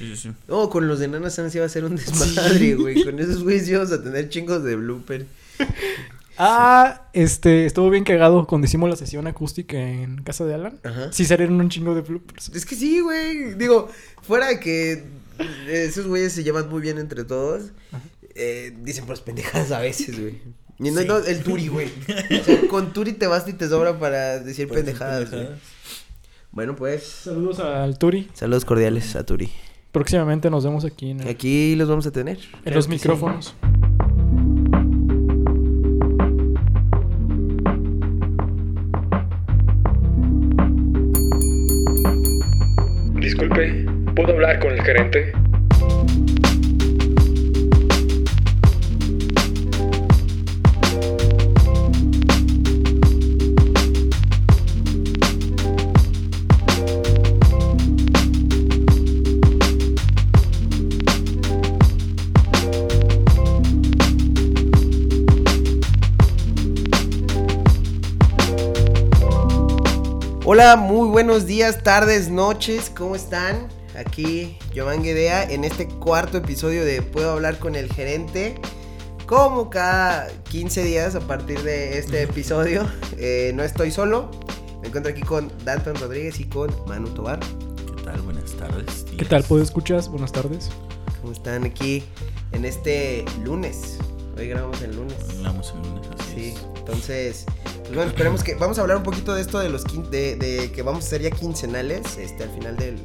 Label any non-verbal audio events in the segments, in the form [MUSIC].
Sí, sí, sí. No, con los de Nana Sans iba a ser un desmadre, güey. [LAUGHS] Con esos güeyes íbamos a tener chingos de blooper. [LAUGHS] Ah, este, estuvo bien cagado cuando hicimos la sesión acústica en casa de Alan. Ajá. Sí salieron un chingo de bloopers. Es que sí, güey. Digo, fuera de que esos güeyes se llevan muy bien entre todos, eh, dicen pues pendejadas a veces, güey. Y no, Sí. no, el Turi, güey. [LAUGHS] O sea, con Turi te basta y te sobra para decir ser pendejadas, güey. pendejadas. Bueno, pues. Saludos al Turi. Saludos cordiales a Turi. Próximamente nos vemos aquí en, el- Aquí los vamos a tener. en los sí. micrófonos. Disculpe, ¿puedo hablar con el gerente? Hola, muy buenos días, tardes, noches, ¿cómo están? Aquí Giovanni Guedea en este cuarto episodio de Puedo hablar con el gerente. Como cada 15 días a partir de este episodio, [LAUGHS] eh, no estoy solo. Me encuentro aquí con Danton Rodríguez y con Manu Tobar. ¿Qué tal? Buenas tardes. ¿Qué tal? ¿Puedo escuchas? Buenas tardes. ¿Cómo están aquí en este lunes? Hoy grabamos el lunes. El lunes, así Sí, es. entonces, pues bueno, esperemos que vamos a hablar un poquito de esto de los quin- de, de que vamos a hacer ya quincenales, este, al final del,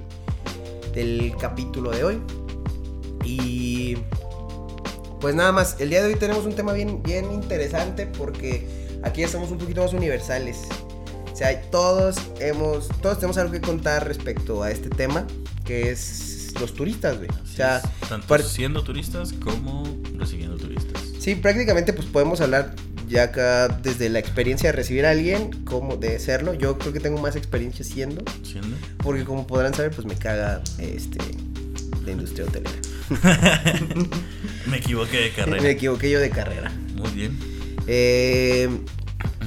del capítulo de hoy. Y pues nada más, el día de hoy tenemos un tema bien, bien interesante porque aquí ya estamos un poquito más universales. O sea, todos hemos, todos tenemos algo que contar respecto a este tema, que es los turistas, güey. O sea, es. Tanto siendo turistas como recibiendo turistas. Sí, prácticamente pues podemos hablar ya acá desde la experiencia de recibir a alguien como de serlo. Yo creo que tengo más experiencia siendo, ¿Siendo? porque como podrán saber pues me caga este la industria hotelera. [LAUGHS] Me equivoqué de carrera. Me equivoqué yo de carrera. Muy bien. Eh,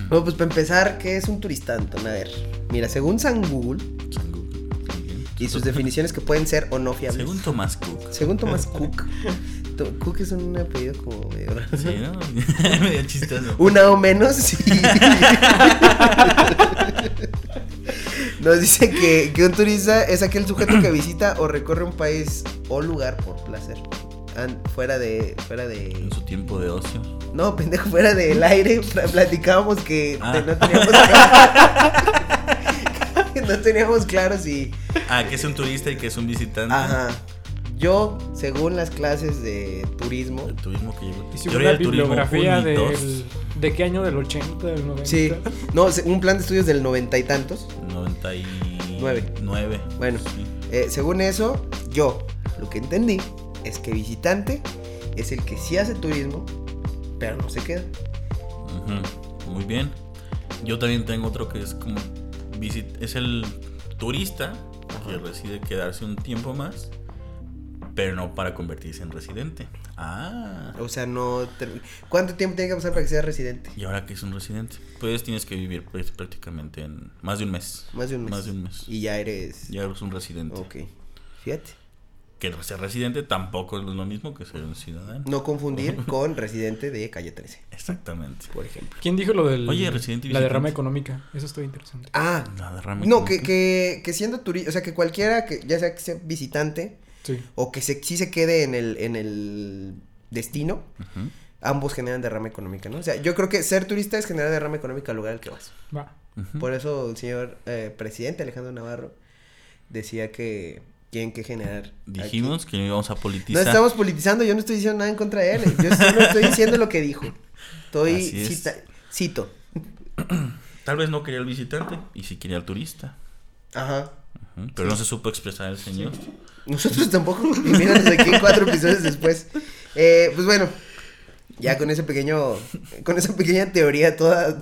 bueno, pues para empezar, ¿qué es un turista, Anton? A ver, mira, según San Google San Google. Y sus definiciones que pueden ser o no fiables. Según Thomas Cook. Según Thomas [LAUGHS] Cook. Cook es un apellido como medio raro. Sí, ¿no? [LAUGHS] Medio chistoso. [LAUGHS] Una o menos, sí. [LAUGHS] Nos dice que, que un turista es aquel sujeto que visita o recorre un país o lugar por placer. Fuera de. Fuera de. En su tiempo de ocio. No, pendejo, fuera del aire. pla- Platicábamos que Ah. no teníamos claro. no teníamos claro si. Ah, que es un turista y que es un visitante. Ajá. Yo, según las clases de turismo. El turismo que llegó. Teoría una turismo bibliografía del... ¿De qué año? ¿Del 80? ¿Del 90? Sí. No, un plan de estudios del noventa y tantos. 99. Nueve. Bueno. Sí. Eh, según eso, yo lo que entendí es que visitante es el que sí hace turismo, pero no se queda. Muy bien. Yo también tengo otro que es como visit es el turista que reside quedarse un tiempo más, pero no para convertirse en residente. Ah. O sea, no. ¿Cuánto tiempo tiene que pasar para que sea residente? ¿Y ahora que es un residente? Pues tienes que vivir pues, prácticamente en más de un mes. Más de un mes. Más de un mes. Y ya eres. Ya eres un residente. Ok. Fíjate. Que ser residente tampoco es lo mismo que ser un ciudadano. No confundir [LAUGHS] con residente de calle 13, Exactamente. por ejemplo. ¿Quién dijo lo del... Oye, residente y La derrama económica. Eso estuvo interesante. Ah, La derrama no, que, económica. que, que siendo turista, o sea, que cualquiera, que ya sea que sea visitante Sí. o que se, sí se quede en el, en el destino, ambos generan derrama económica, ¿no? O sea, yo creo que ser turista es generar derrama económica al lugar al que vas. Va. Por eso el señor eh, presidente Alejandro Navarro decía que tienen que generar. Dijimos aquí- que no íbamos a No politizar. estamos politizando, yo no estoy diciendo nada en contra de él. Yo solo estoy diciendo lo que dijo. Estoy Así es. cita- cito. Tal vez no quería el visitante y sí quería el turista. Ajá. Pero no se supo expresar el señor. Nosotros tampoco. [LAUGHS] Y míranos aquí cuatro episodios después. Eh, pues bueno, ya con ese pequeño, con esa pequeña teoría toda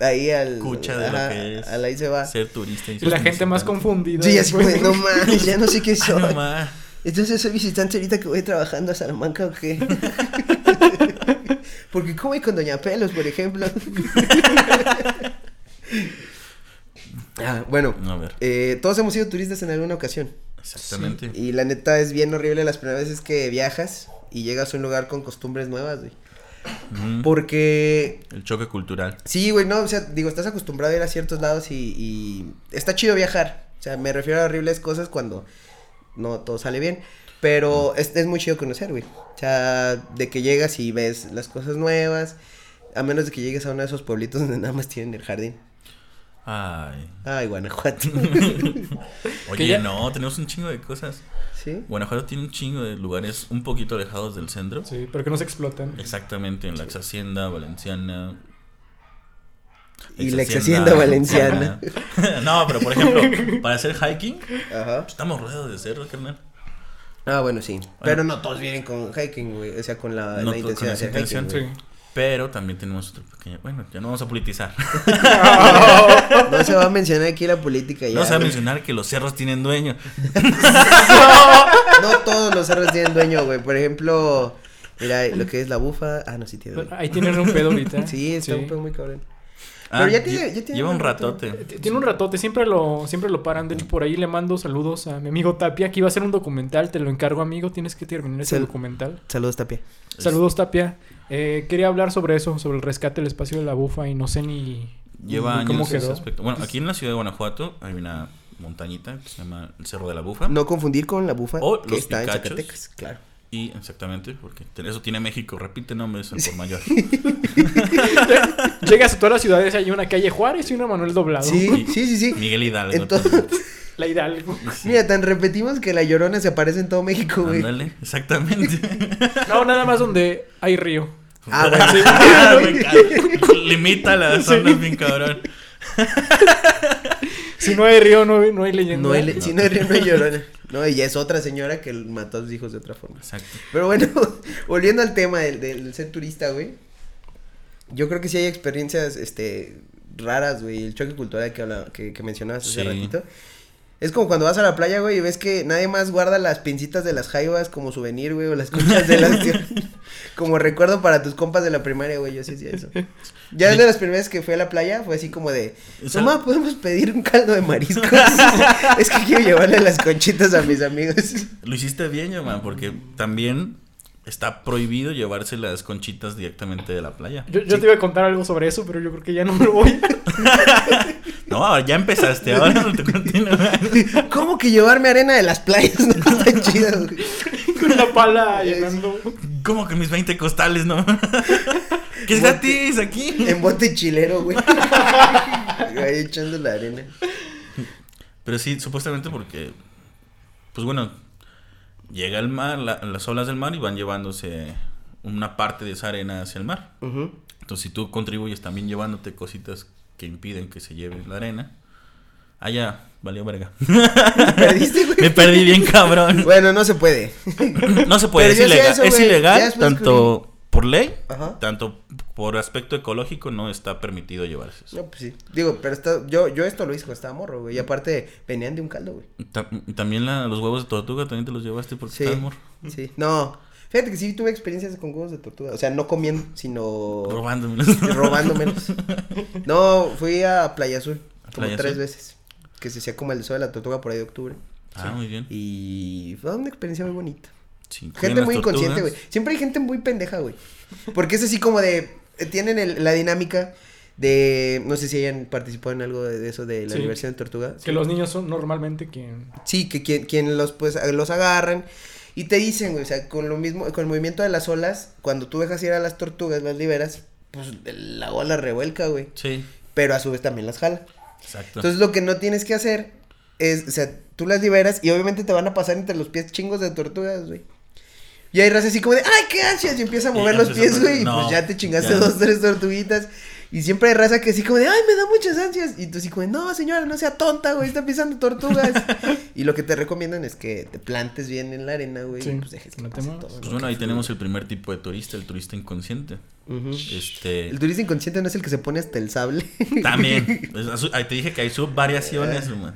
ahí al. Escucha de ajá, lo que es al ahí se va. ser turista. Y la gente más confundida. Sí, así después. no mames, ya no sé qué [LAUGHS] Ay, soy. no ma. Entonces soy visitante ahorita que voy trabajando a Salamanca o qué. [LAUGHS] Porque voy con Doña Pelos, por ejemplo. ah, bueno, A ver. eh, todos hemos sido turistas en alguna ocasión. Exactamente. Y la neta es bien horrible las primeras veces que viajas y llegas a un lugar con costumbres nuevas, güey. Porque El choque cultural. Sí, güey, no, o sea, digo, estás acostumbrado a ir a ciertos lados y, y está chido viajar. O sea, me refiero a horribles cosas cuando no todo sale bien. Pero es, es muy chido conocer, güey. O sea, de que llegas y ves las cosas nuevas. A menos de que llegues a uno de esos pueblitos [LAUGHS] donde nada más tienen el jardín. Ay. Ay, Guanajuato. [LAUGHS] Oye, ya- no, tenemos un chingo de cosas. ¿Sí? Guanajuato tiene un chingo de lugares un poquito alejados del centro. Sí, pero que no se explotan. Exactamente, en la ex hacienda valenciana. Y la ex hacienda valenciana. [LAUGHS] no, pero por ejemplo, [LAUGHS] para hacer hiking, Ajá. estamos rodeados de cerros, carnal. Ah, bueno, sí. Pero no todos vienen con hiking, güey. O sea, con la, No la intención de hacer hiking. Sí. Pero también tenemos otro pequeño. Bueno, ya no vamos a politizar. [LAUGHS] No se va a mencionar aquí la política ya. no se va a mencionar que los cerros tienen dueño. No todos los cerros tienen dueño, güey. Por ejemplo, mira, lo que es la bufa. Ah, no, sí tiene dueño. Ahí tienen un pedo ahorita. [LAUGHS] Sí, está un pedo muy cabrón. Ah, Pero ya tiene- ya tiene lleva un un rato. ratote. Tiene un ratote, siempre lo, siempre lo paran. De hecho, por ahí le mando saludos a mi amigo Tapia, que iba a hacer un documental. Te lo encargo, amigo. Tienes que terminar ese Sal- documental. Saludos, Tapia. Saludos, Tapia. Eh, quería hablar sobre eso, sobre el rescate del espacio de la bufa y no sé ni, Lleva ni cómo años ese quedó. aspecto. Bueno, aquí en la ciudad de Guanajuato hay una montañita que se llama el Cerro de la Bufa. No confundir con la bufa O que los está en. Zacatecas, claro. Y exactamente, porque eso tiene México. Repite nombres al por [LAUGHS] mayor. Llegas a todas las ciudades, hay una calle Juárez y una Manuel Doblado. Sí, sí, sí, sí. Miguel Hidalgo. Entonces, La Hidalgo. mira, tan repetimos que la llorona se aparece en todo México, güey. Ándale, exactamente. No, nada más donde hay río. Ah, [LAUGHS] bueno. Sí. Ah, [LAUGHS] me. Limita las zonas bien cabrón. [LAUGHS] Si no hay río, no, hay- no hay leyenda. No hay le- Si no hay río, no hay llorona. No, ella es otra señora que mató a sus hijos de otra forma. Exacto. Pero bueno, volviendo al tema del, del ser turista, güey. Yo creo que sí hay experiencias, este, raras, güey. El choque cultural que, habla- que, que mencionabas hace Sí. ratito. Es como cuando vas a la playa, güey, y ves que nadie más guarda las pincitas de las jaivas como souvenir, güey, o las conchas de las... [LAUGHS] como recuerdo para tus compas de la primaria, güey, yo sí hacía eso. Ya de las primeras que fui a la playa fue así como de, mamá, ¿podemos pedir un caldo de mariscos? [LAUGHS] es que quiero llevarle las conchitas a mis amigos. Lo hiciste bien, yo, man, porque también está prohibido llevarse las conchitas directamente de la playa. Yo, yo te iba a contar algo sobre eso, pero yo creo que ya no me voy. [LAUGHS] No, ahora ya empezaste, ahora no te continúas. [LAUGHS] ¿Cómo que llevarme arena de las playas? [LAUGHS] No está chido. Con la pala llenando. ¿Cómo que mis 20 costales, no? ¿Qué es gratis aquí? En bote chilero, güey. Ahí echando la arena. Pero sí, supuestamente porque, pues bueno, llega el mar, la- las olas del mar y van llevándose una parte de esa arena hacia el mar. Entonces, si tú contribuyes también llevándote cositas que impiden que se lleve la arena, allá valió verga. [LAUGHS] ¿Perdiste, güey? Me perdí bien cabrón. Bueno, no se puede. No se puede, Pero es ilegal, eso, es ilegal tanto por ley, Ajá. tanto por aspecto ecológico no está permitido llevarse eso. No, pues sí. Digo, pero está, yo, yo esto lo hice cuando estaba morro, güey. Y aparte, venían de un caldo, güey. Ta- También la- los huevos de tortuga también te los llevaste porque Sí. estabas morro. Sí. No. Fíjate que sí tuve experiencias con huevos de tortuga. O sea, no comiendo, sino Robándomelos. [LAUGHS] robándomelos. No, fui a Playa Azul. ¿A Como Playa tres Azul? veces. Que se hacía como el deseo de la tortuga por ahí de octubre. Ah, muy bien. Y fue una experiencia muy bonita. Sí, Gente muy inconsciente, güey. Siempre hay gente muy pendeja, güey. Porque es así como de. eh, Tienen el- la dinámica de. No sé si hayan participado en algo de, de eso de la Sí. diversión de tortuga. Que los niños son normalmente quien. Sí, que quien, quien los pues los agarran y te dicen, güey, o sea, con lo mismo, con el movimiento de las olas, cuando tú dejas ir a las tortugas, las liberas, pues la ola revuelca, güey. Sí, Pero a su vez también las jala. exacto. Entonces lo que no tienes que hacer es, o sea, tú las liberas y obviamente te van a pasar entre los pies chingos de tortugas, güey. Y hay raza así como de, ¡ay, qué ansias! Y empieza a mover los pies, güey. Y pues ya te chingaste ya. dos, tres tortuguitas. Y siempre hay raza que así como de, ¡ay, me da muchas ansias! Y tú así como de, no, señora, no sea tonta, güey, está pisando tortugas. [LAUGHS] y lo que te recomiendan es que te plantes bien en la arena, güey. Sí, y pues dejes que no te pase todo. Pues ¿no? bueno, ahí tenemos el primer tipo de turista, el turista inconsciente. Este, El turista inconsciente no es el que se pone hasta el sable. [LAUGHS] también. [LAUGHS] Es- ahí te dije que hay subvariaciones, man.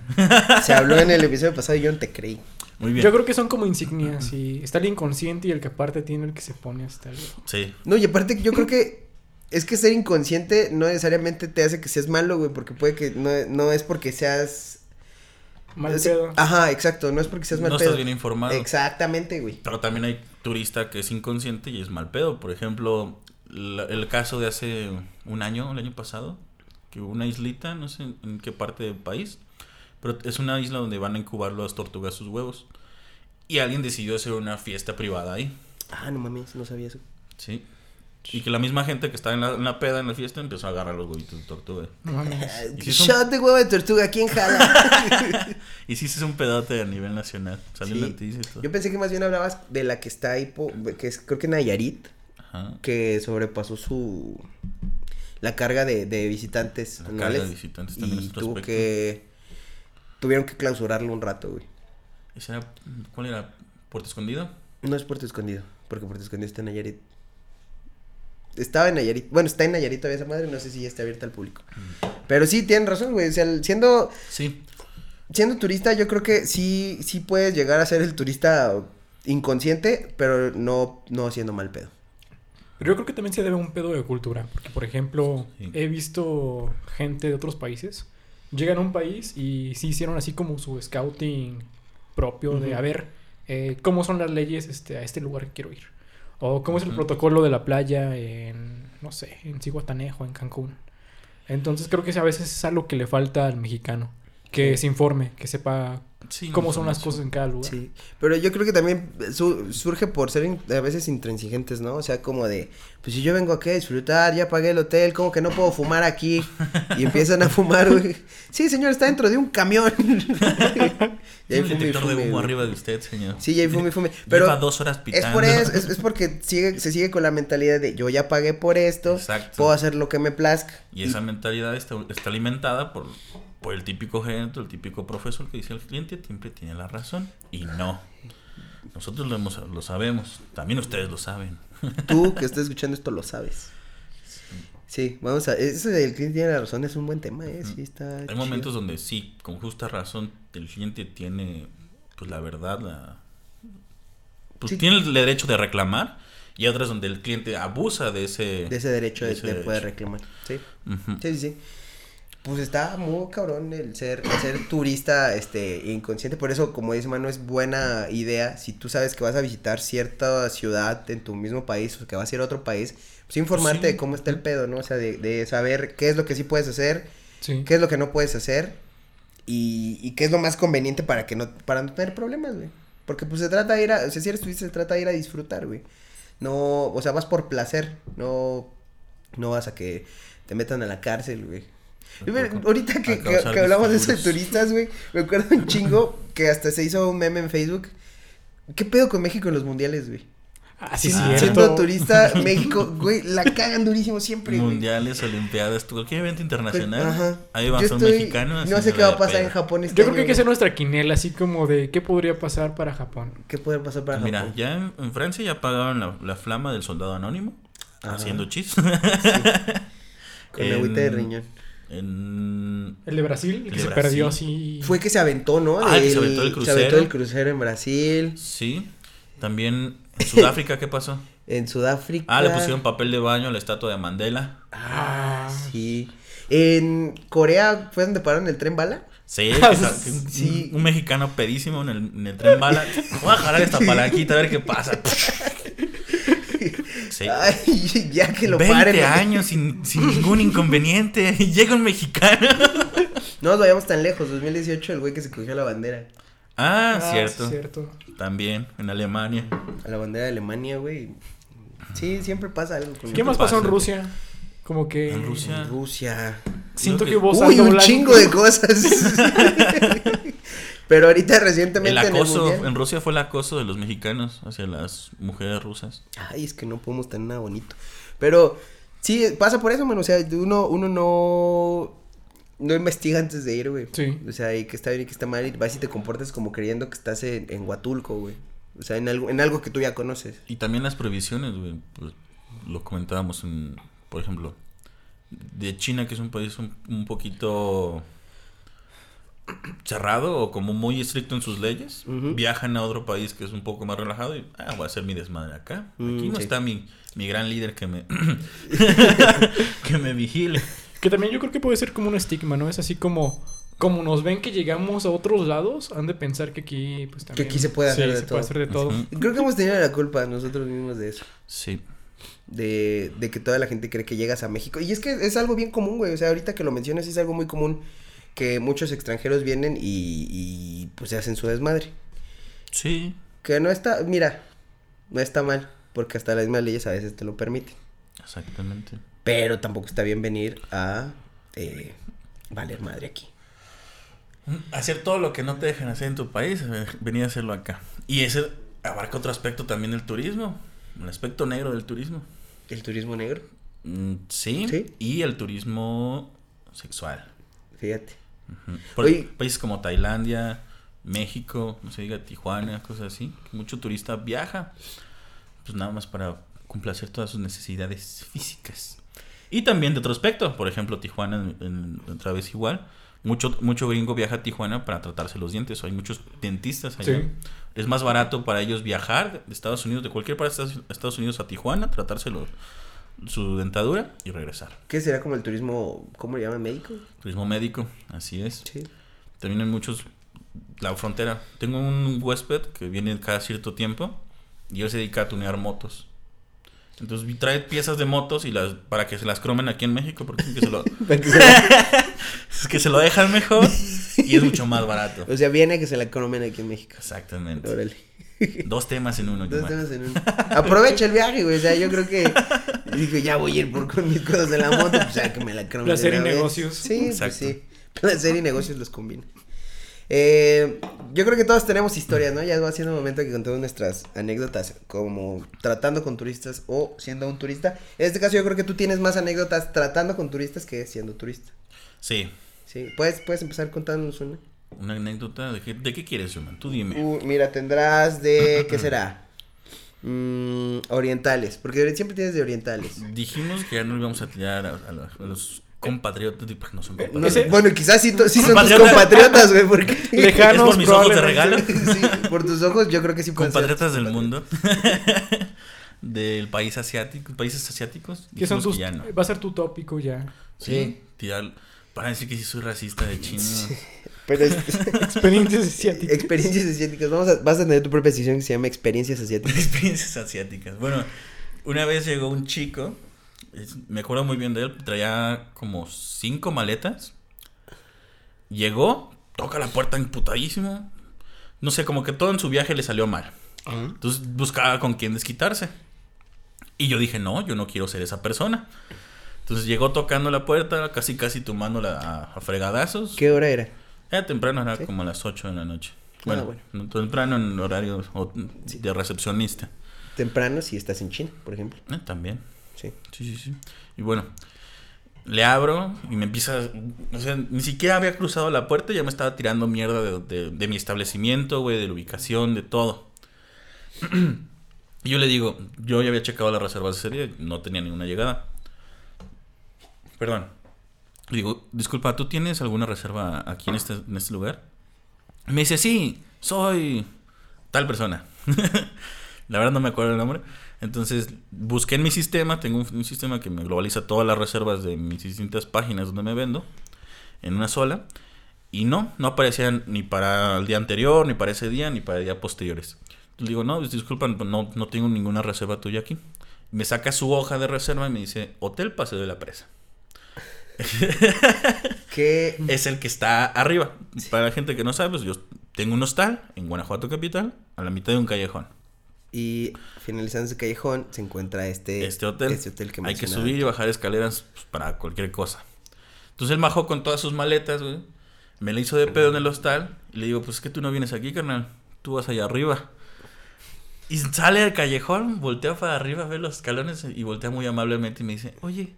se habló en el episodio pasado y yo no te creí. Muy bien. Yo creo que son como insignias y está el inconsciente y el que aparte tiene el que se pone hasta el... Sí. No, y aparte yo creo que es que ser inconsciente no necesariamente te hace que seas malo, güey, porque puede que no, no es porque seas Mal pedo. Ajá, exacto. No es porque seas mal no pedo. estás bien informado. Exactamente, güey. Pero también hay turista que es inconsciente y es mal pedo. Por ejemplo, la- el caso de hace un año, el año pasado, que hubo una islita, no sé en qué parte del país, pero es una isla donde van a incubar las tortugas sus huevos. Y alguien decidió hacer una fiesta privada ahí, Ah, no mames, no sabía eso. ¿sí? Y que la misma gente que estaba en la, en la peda en la fiesta empezó a agarrar los huevitos de tortuga. No mames. [LAUGHS] Y sí son- Shot de huevo de tortuga, ¿quién jala? [LAUGHS] Y sí, es un pedote a nivel nacional. Salió en Sí. la noticia y todo. Yo pensé que más bien hablabas de la que está ahí, po- que es creo que Nayarit, Ajá. que sobrepasó su la carga de, de visitantes La carga anuales de visitantes también y es otro tuvo aspecto. que tuvieron que clausurarlo un rato, güey. ¿Ese era- ¿Cuál era? ¿Puerto Escondido? No es Puerto Escondido, porque Puerto Escondido está en Nayarit. Estaba en Nayarit. Bueno, está en Nayarit todavía esa madre, no sé si ya está abierta al público. Mm. Pero sí, tienen razón, güey. O sea, siendo, Sí. siendo turista, yo creo que sí, sí puedes llegar a ser el turista inconsciente, pero no, no siendo mal pedo. Pero yo creo que también se debe a un pedo de cultura. Porque, por ejemplo, Sí. he visto gente de otros países. Llegan a un país y sí hicieron así como su scouting propio de a ver eh, cómo son las leyes este, a este lugar que quiero ir. O cómo es el protocolo de la playa en, no sé, en Cihuatanejo, en Cancún. Entonces creo que a veces es algo que le falta al mexicano. Que se informe, que sepa sí cómo son las cosas en cada lugar. Sí, pero yo creo que también su- surge por ser a veces intransigentes, ¿no? O sea, como de, pues si yo vengo aquí a disfrutar, ya pagué el hotel, como que no puedo fumar aquí. [LAUGHS] Y empiezan a fumar, güey. Sí, señor, está dentro de un camión. [LAUGHS] y ahí un fume de humo güey. arriba de usted, señor. Sí, y ahí fume y fume. [LAUGHS] Pero Lleva dos horas es pitando. por eso, es, es porque sigue, se sigue con la mentalidad de yo ya pagué por esto, Exacto. puedo hacer lo que me plazca. Y esa mentalidad está, está alimentada por, por el típico gerente, el típico profesor que dice el cliente siempre tiene la razón. Y no. Nosotros lo, hemos- lo sabemos. También ustedes lo saben. Tú que estás escuchando esto lo sabes. Sí, vamos a. Eso del cliente tiene la razón es un buen tema, ¿eh? Sí, está. Hay chido. momentos donde sí, con justa razón, el cliente tiene, pues la verdad, la... Pues Sí. tiene el derecho de reclamar. Y otras donde el cliente abusa de ese... De ese derecho de, ese de poder reclamar. Sí. Sí, sí, sí. Pues está muy cabrón el ser, el ser turista este, inconsciente. Por eso, como dice Mano, es buena idea. Si tú sabes que vas a visitar cierta ciudad en tu mismo país o que vas a ir a otro país, pues informarte Sí. de cómo está el pedo, ¿no? O sea, de, de saber qué es lo que sí puedes hacer, Sí. qué es lo que no puedes hacer y, y qué es lo más conveniente para que no, para no tener problemas, güey. Porque pues se trata de ir a, o sea, si eres turista, se trata de ir a disfrutar, güey. No, o sea, vas por placer, no, no vas a que te metan a la cárcel, güey. Ahorita que, que, hablamos de eso de turistas, güey, me acuerdo un chingo que hasta se hizo un meme en Facebook. ¿Qué pedo con México en los mundiales, güey? Ah, sí, Si- Ah. cierto. Siendo [LAUGHS] turista, México, güey, la cagan durísimo siempre, güey. Mundiales, Olimpiadas, cualquier evento internacional. Ajá. Ahí va Yo a ser estoy- mexicano. No sé qué va a pasar pedo. en Japón este Yo creo que hay que hacer nuestra quinela, así como de qué podría pasar para Japón. ¿Qué puede pasar para Mira, Japón? ya en, en Francia ya apagaron la, la flama del soldado anónimo. Ajá. Haciendo chis. Con la agüita de En- riñón. En... El de Brasil, el El que se Brasil. perdió así. Fue que se aventó, ¿no? Ah, que se aventó el Se crucero. aventó el crucero en Brasil, Sí. También en Sudáfrica, ¿qué pasó? [LAUGHS] en Sudáfrica. Ah, le pusieron papel de baño a la estatua de Mandela. Ah, sí. En Corea fue donde pararon el tren bala. Sí, [LAUGHS] Ah, que sa- que un, sí. un mexicano pedísimo en el, en el tren bala. Voy a jalar esta [LAUGHS] palanquita a ver qué pasa. Sí. Ay, [LAUGHS] ya que lo 20 paren. años sin, sin [LAUGHS] ningún inconveniente. Y llega un mexicano. No nos vayamos tan lejos. 2018, el güey que se cogió la bandera. Ah, Ah, cierto. cierto. También en Alemania. A la bandera de Alemania, güey. Sí, siempre pasa algo con ¿Qué más pasó en. Rusia? Como que. En Rusia. Rusia. Siento Creo que hubo Uy, un blanco. chingo de cosas. [LAUGHS] Pero ahorita recientemente El en el acoso, mundial- en Rusia fue el acoso de los mexicanos hacia las mujeres rusas. Ay, es que no podemos tener nada bonito. Pero sí, pasa por eso, mano. O sea, uno, uno no, no investiga antes de ir, güey. Sí. O sea, y que está bien y que está mal. Y vas y te comportas como creyendo que estás en, en Huatulco, güey. O sea, en algo, en algo que tú ya conoces. Y también las prohibiciones, güey. pues, lo comentábamos en, por ejemplo, de China, que es un país un, un poquito cerrado o como muy estricto en sus leyes. Viajan a otro país que es un poco más relajado y, ah, voy a hacer mi desmadre acá. Aquí Mm, no sí. está mi, mi gran líder que me, [LAUGHS] que me vigile. Que también yo creo que puede ser como un estigma, ¿no? Es así como. como nos ven que llegamos a otros lados, han de pensar que aquí, pues también. aquí se puede hacer de se todo. puede hacer de todo. Ujú. Creo que hemos tenido la culpa nosotros mismos de eso. Sí. De, de que toda la gente cree que llegas a México. Y es que es algo bien común, güey. O sea, ahorita que lo mencionas es algo muy común que muchos extranjeros vienen y, y pues se hacen su desmadre. Sí. Que no está, mira, no está mal, porque hasta las mismas leyes a veces te lo permiten. Exactamente. Pero tampoco está bien venir a eh, valer madre aquí. Hacer todo lo que no te dejan hacer en tu país, eh, venir a hacerlo acá. Y ese abarca otro aspecto también del turismo. El aspecto negro del turismo. El turismo negro, Mm, sí. Sí. Y el turismo sexual. fíjate. Por Oye. países como Tailandia, México, no se diga Tijuana, cosas así. que Mucho turista viaja. Pues nada más para complacer todas sus necesidades físicas. Y también de otro aspecto. Por ejemplo, Tijuana, en- en- otra vez igual. Mucho, mucho gringo viaja a Tijuana para tratarse los dientes. Hay muchos dentistas allá. Sí. Es más barato para ellos viajar de Estados Unidos, de cualquier parte de Estados- Unidos a Tijuana, tratarse lo- su dentadura y regresar. ¿Qué será como el turismo, cómo le llaman, médico? Turismo médico, así es. Sí. También hay muchos. La frontera. Tengo un huésped que viene cada cierto tiempo y él se dedica a tunear motos. Entonces trae piezas de motos y las para que se las cromen aquí en México porque dicen que se lo, [LAUGHS] [LAUGHS] es que se lo dejan mejor y es mucho más barato. o sea, viene a que se la comen aquí en México. Exactamente. Órale. [LAUGHS] Dos temas en uno. Dos temas en uno. [LAUGHS] Aprovecha el viaje, güey. O sea, yo creo que dijo, ya voy a ir por con mis cosas de la moto, pues ya que me la de Placer y negocios. Sí, pues Exacto. sí. Placer y negocios los combina. Eh, yo creo que todos tenemos historias, ¿no? Ya va siendo momento que contemos nuestras anécdotas como tratando con turistas o siendo un turista. En este caso yo creo que tú tienes más anécdotas tratando con turistas que siendo turista. Sí. Sí, puedes, puedes empezar contándonos una. Una anécdota. ¿De qué, de qué quieres, Yuma? Tú dime. Uh, mira, tendrás de, [CLEARS THROAT] ¿qué será? Mm, orientales, porque siempre tienes de orientales. Dijimos que ya no íbamos a tirar a, a los, a los compatriotas. pues, No son compatriotas. Ese- bueno, quizás sí, sí son tus Compatriotas. güey, porque... Lejanos, [LAUGHS] ¿Es por mis ojos de probablemente. regalo? [LAUGHS] sí, por tus ojos yo creo que sí compatriotas del mundo [LAUGHS] del país asiático países asiáticos ¿Qué son tus, que ya no. Va a ser tu tópico ya. sí tirar para decir que sí soy racista de chino Pero es- [LAUGHS] [LAUGHS] Experiencias asiáticas. experiencias asiáticas, vamos a, vas a tener tu propia sección que se llama experiencias asiáticas. [LAUGHS] experiencias asiáticas bueno una vez llegó un chico me acuerdo muy bien de él traía como cinco maletas llegó toca la puerta imputadísimo no sé como que todo en su viaje le salió mal Entonces buscaba con quién desquitarse. Y yo dije, no, yo no quiero ser esa persona. Entonces llegó tocando la puerta, casi casi tomándola a, a fregadazos. ¿Qué hora era? Era temprano, era ¿Sí? como a las 8 de la noche. Ah, Bueno, bueno. no temprano en horario o- de recepcionista. Temprano si estás en China, por ejemplo. Eh, también. Sí. Sí, sí, sí. Y bueno, le abro y me empieza. O sea, ni siquiera había cruzado la puerta y ya me estaba tirando mierda de, de- de mi establecimiento, güey, de la ubicación, de todo. [CLEARS THROAT] y yo le digo, yo ya había checado las reservas de serie, no tenía ninguna llegada. Perdón. Digo, disculpa, ¿tú tienes alguna reserva aquí en este, en este lugar? Me dice, sí, soy tal persona. [LAUGHS] La verdad no me acuerdo el nombre. Entonces busqué en mi sistema, tengo un, sistema que me globaliza todas las reservas de mis distintas páginas donde me vendo en una sola. Y no, no aparecían ni para el día anterior, ni para ese día, ni para el día posteriores. Le digo, no, disculpan, no, no tengo ninguna reserva tuya aquí. Me saca su hoja de reserva y me dice, Hotel Paseo de la Presa. [LAUGHS] ¿Qué? Es el que está arriba. Para la gente que no sabe, pues yo tengo un hostal en Guanajuato Capital, a la mitad de un callejón. Y finalizando ese callejón se encuentra este, este hotel. este hotel que Hay que subir y bajar escaleras pues, para cualquier cosa. Entonces él bajó con todas sus maletas, güey. Me la hizo de pedo en el hostal. Y le digo, pues es que tú no vienes aquí, carnal. Tú vas allá arriba. Y sale al callejón, voltea para arriba, ve los escalones y voltea muy amablemente y me dice, oye,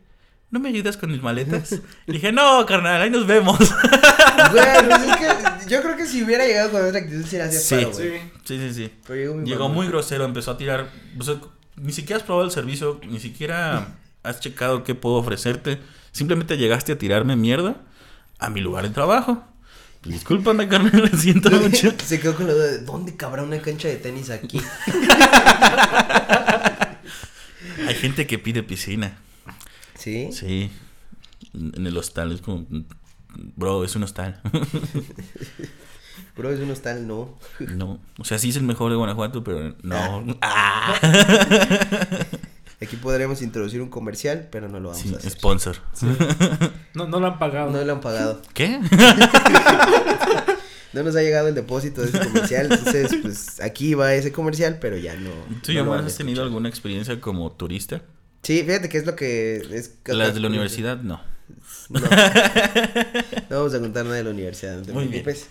¿no me ayudas con mis maletas? [LAUGHS] Le dije, no, carnal, ahí nos vemos. Güey, pues es que [LAUGHS] yo creo que si hubiera llegado con otra actitud sí le hacía Sí. paro, güey. Sí, sí, sí. Pero llegó muy Llegó mamón. muy grosero, empezó a tirar. o sea, ni siquiera has probado el servicio, ni siquiera has checado qué puedo ofrecerte. Simplemente llegaste a tirarme mierda a mi lugar de trabajo. Pues, Discúlpame, carnal, [LAUGHS] lo siento mucho. Se quedó con la duda de ¿dónde cabrá una cancha de tenis aquí? Hay gente que pide piscina. ¿Sí? Sí. En el hostal es como. Bro, es un hostal. [LAUGHS] Bro, es un hostal, no. [LAUGHS] no. O sea, sí es el mejor de Guanajuato, pero no. [LAUGHS] Ah. Aquí podremos introducir un comercial, pero no lo vamos Sí, a hacer. sponsor. No, no lo han pagado. No lo han pagado. ¿Qué? No nos ha llegado el depósito de ese comercial. Entonces, pues aquí va ese comercial, pero ya no. ¿Tú no ya has tenido alguna experiencia como turista? Sí, fíjate que es lo que es. Las de la universidad, no. No. [LAUGHS] No vamos a contar nada de la universidad, no te Muy bien. preocupes.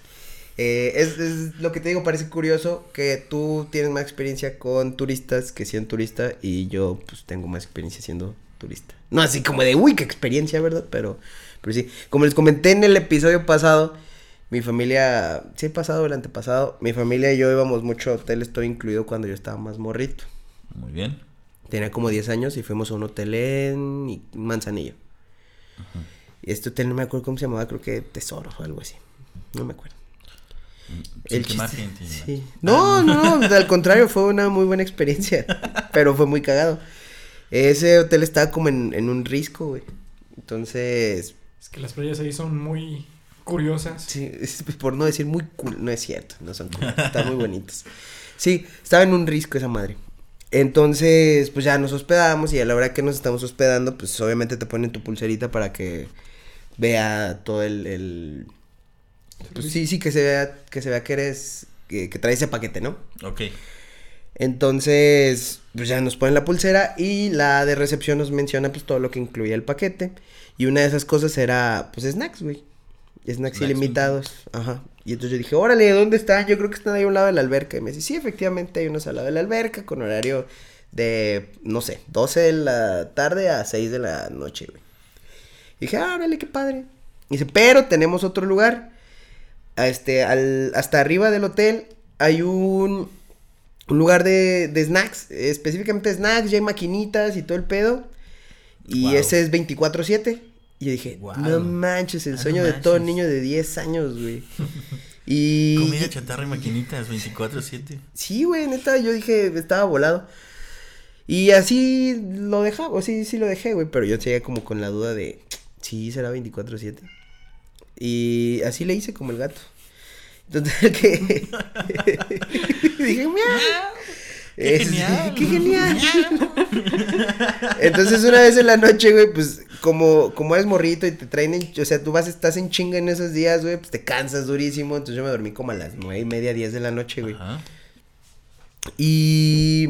Eh, es, es lo que te digo, parece curioso que tú tienes más experiencia con turistas que siendo turista y yo pues tengo más experiencia siendo turista. No así como de, uy, qué experiencia, ¿verdad? Pero, pero sí, como les comenté en el episodio pasado, mi familia, sí, pasado, el antepasado, mi familia y yo íbamos mucho a hoteles, todo incluido cuando yo estaba más morrito. Muy bien. Tenía como 10 años y fuimos a un hotel en Manzanillo. Y este hotel no me acuerdo cómo se llamaba, creo que Tesoro o algo así. No me acuerdo. Sin El quemar chiste- gente, ¿no? sí. No, no, no, [LAUGHS] al contrario, fue una muy buena experiencia. pero fue muy cagado. Ese hotel estaba como en, en un risco, güey. Entonces, Es que las playas ahí son muy curiosas. sí, es por no decir muy cool, no es cierto, no son cool, están muy bonitos. Sí, estaba en un risco esa madre. Entonces, pues ya nos hospedamos y a la hora que nos estamos hospedando, pues obviamente te ponen tu pulserita para que vea todo el, el- pues sí, sí, que se vea, que se vea que eres, que, que trae ese paquete, ¿no? Ok. Entonces, pues ya nos ponen la pulsera y la de recepción nos menciona pues todo lo que incluía el paquete. Y una de esas cosas era pues snacks, güey. Snacks, Snacks, ilimitados. Ajá. Y entonces yo dije, órale, ¿dónde están? Yo creo que están ahí a un lado de la alberca. Y me dice, sí, efectivamente hay unos al lado de la alberca con horario de, no sé, 12 de la tarde a 6 de la noche, güey. Y dije, ah, órale, qué padre. Y dice, pero tenemos otro lugar. Este, al, hasta arriba del hotel hay un, un lugar de, de snacks, específicamente snacks, ya hay maquinitas y todo el pedo. Y Wow. ese es 24-7. Y yo dije, Wow. no manches, el Ah, no sueño de todo niño de 10 años, güey. [LAUGHS] Y... Comida, chatarra y maquinitas 24-7. Sí, güey, neta, yo dije, estaba volado. Y así lo dejaba, o sí, sí lo dejé, güey, pero yo seguía como con la duda de, sí, será 24-7. Y así le hice como el gato. Entonces, que... [LAUGHS] [LAUGHS] dije, miau. ¡Qué Es- genial! ¡Qué genial! Entonces una vez en la noche, güey, pues como, como eres morrito y te traen, en- o sea, tú vas, estás en chinga en esos días, güey, pues te cansas durísimo. Entonces yo me dormí como a las nueve y media, diez de la noche, güey. Ajá. Y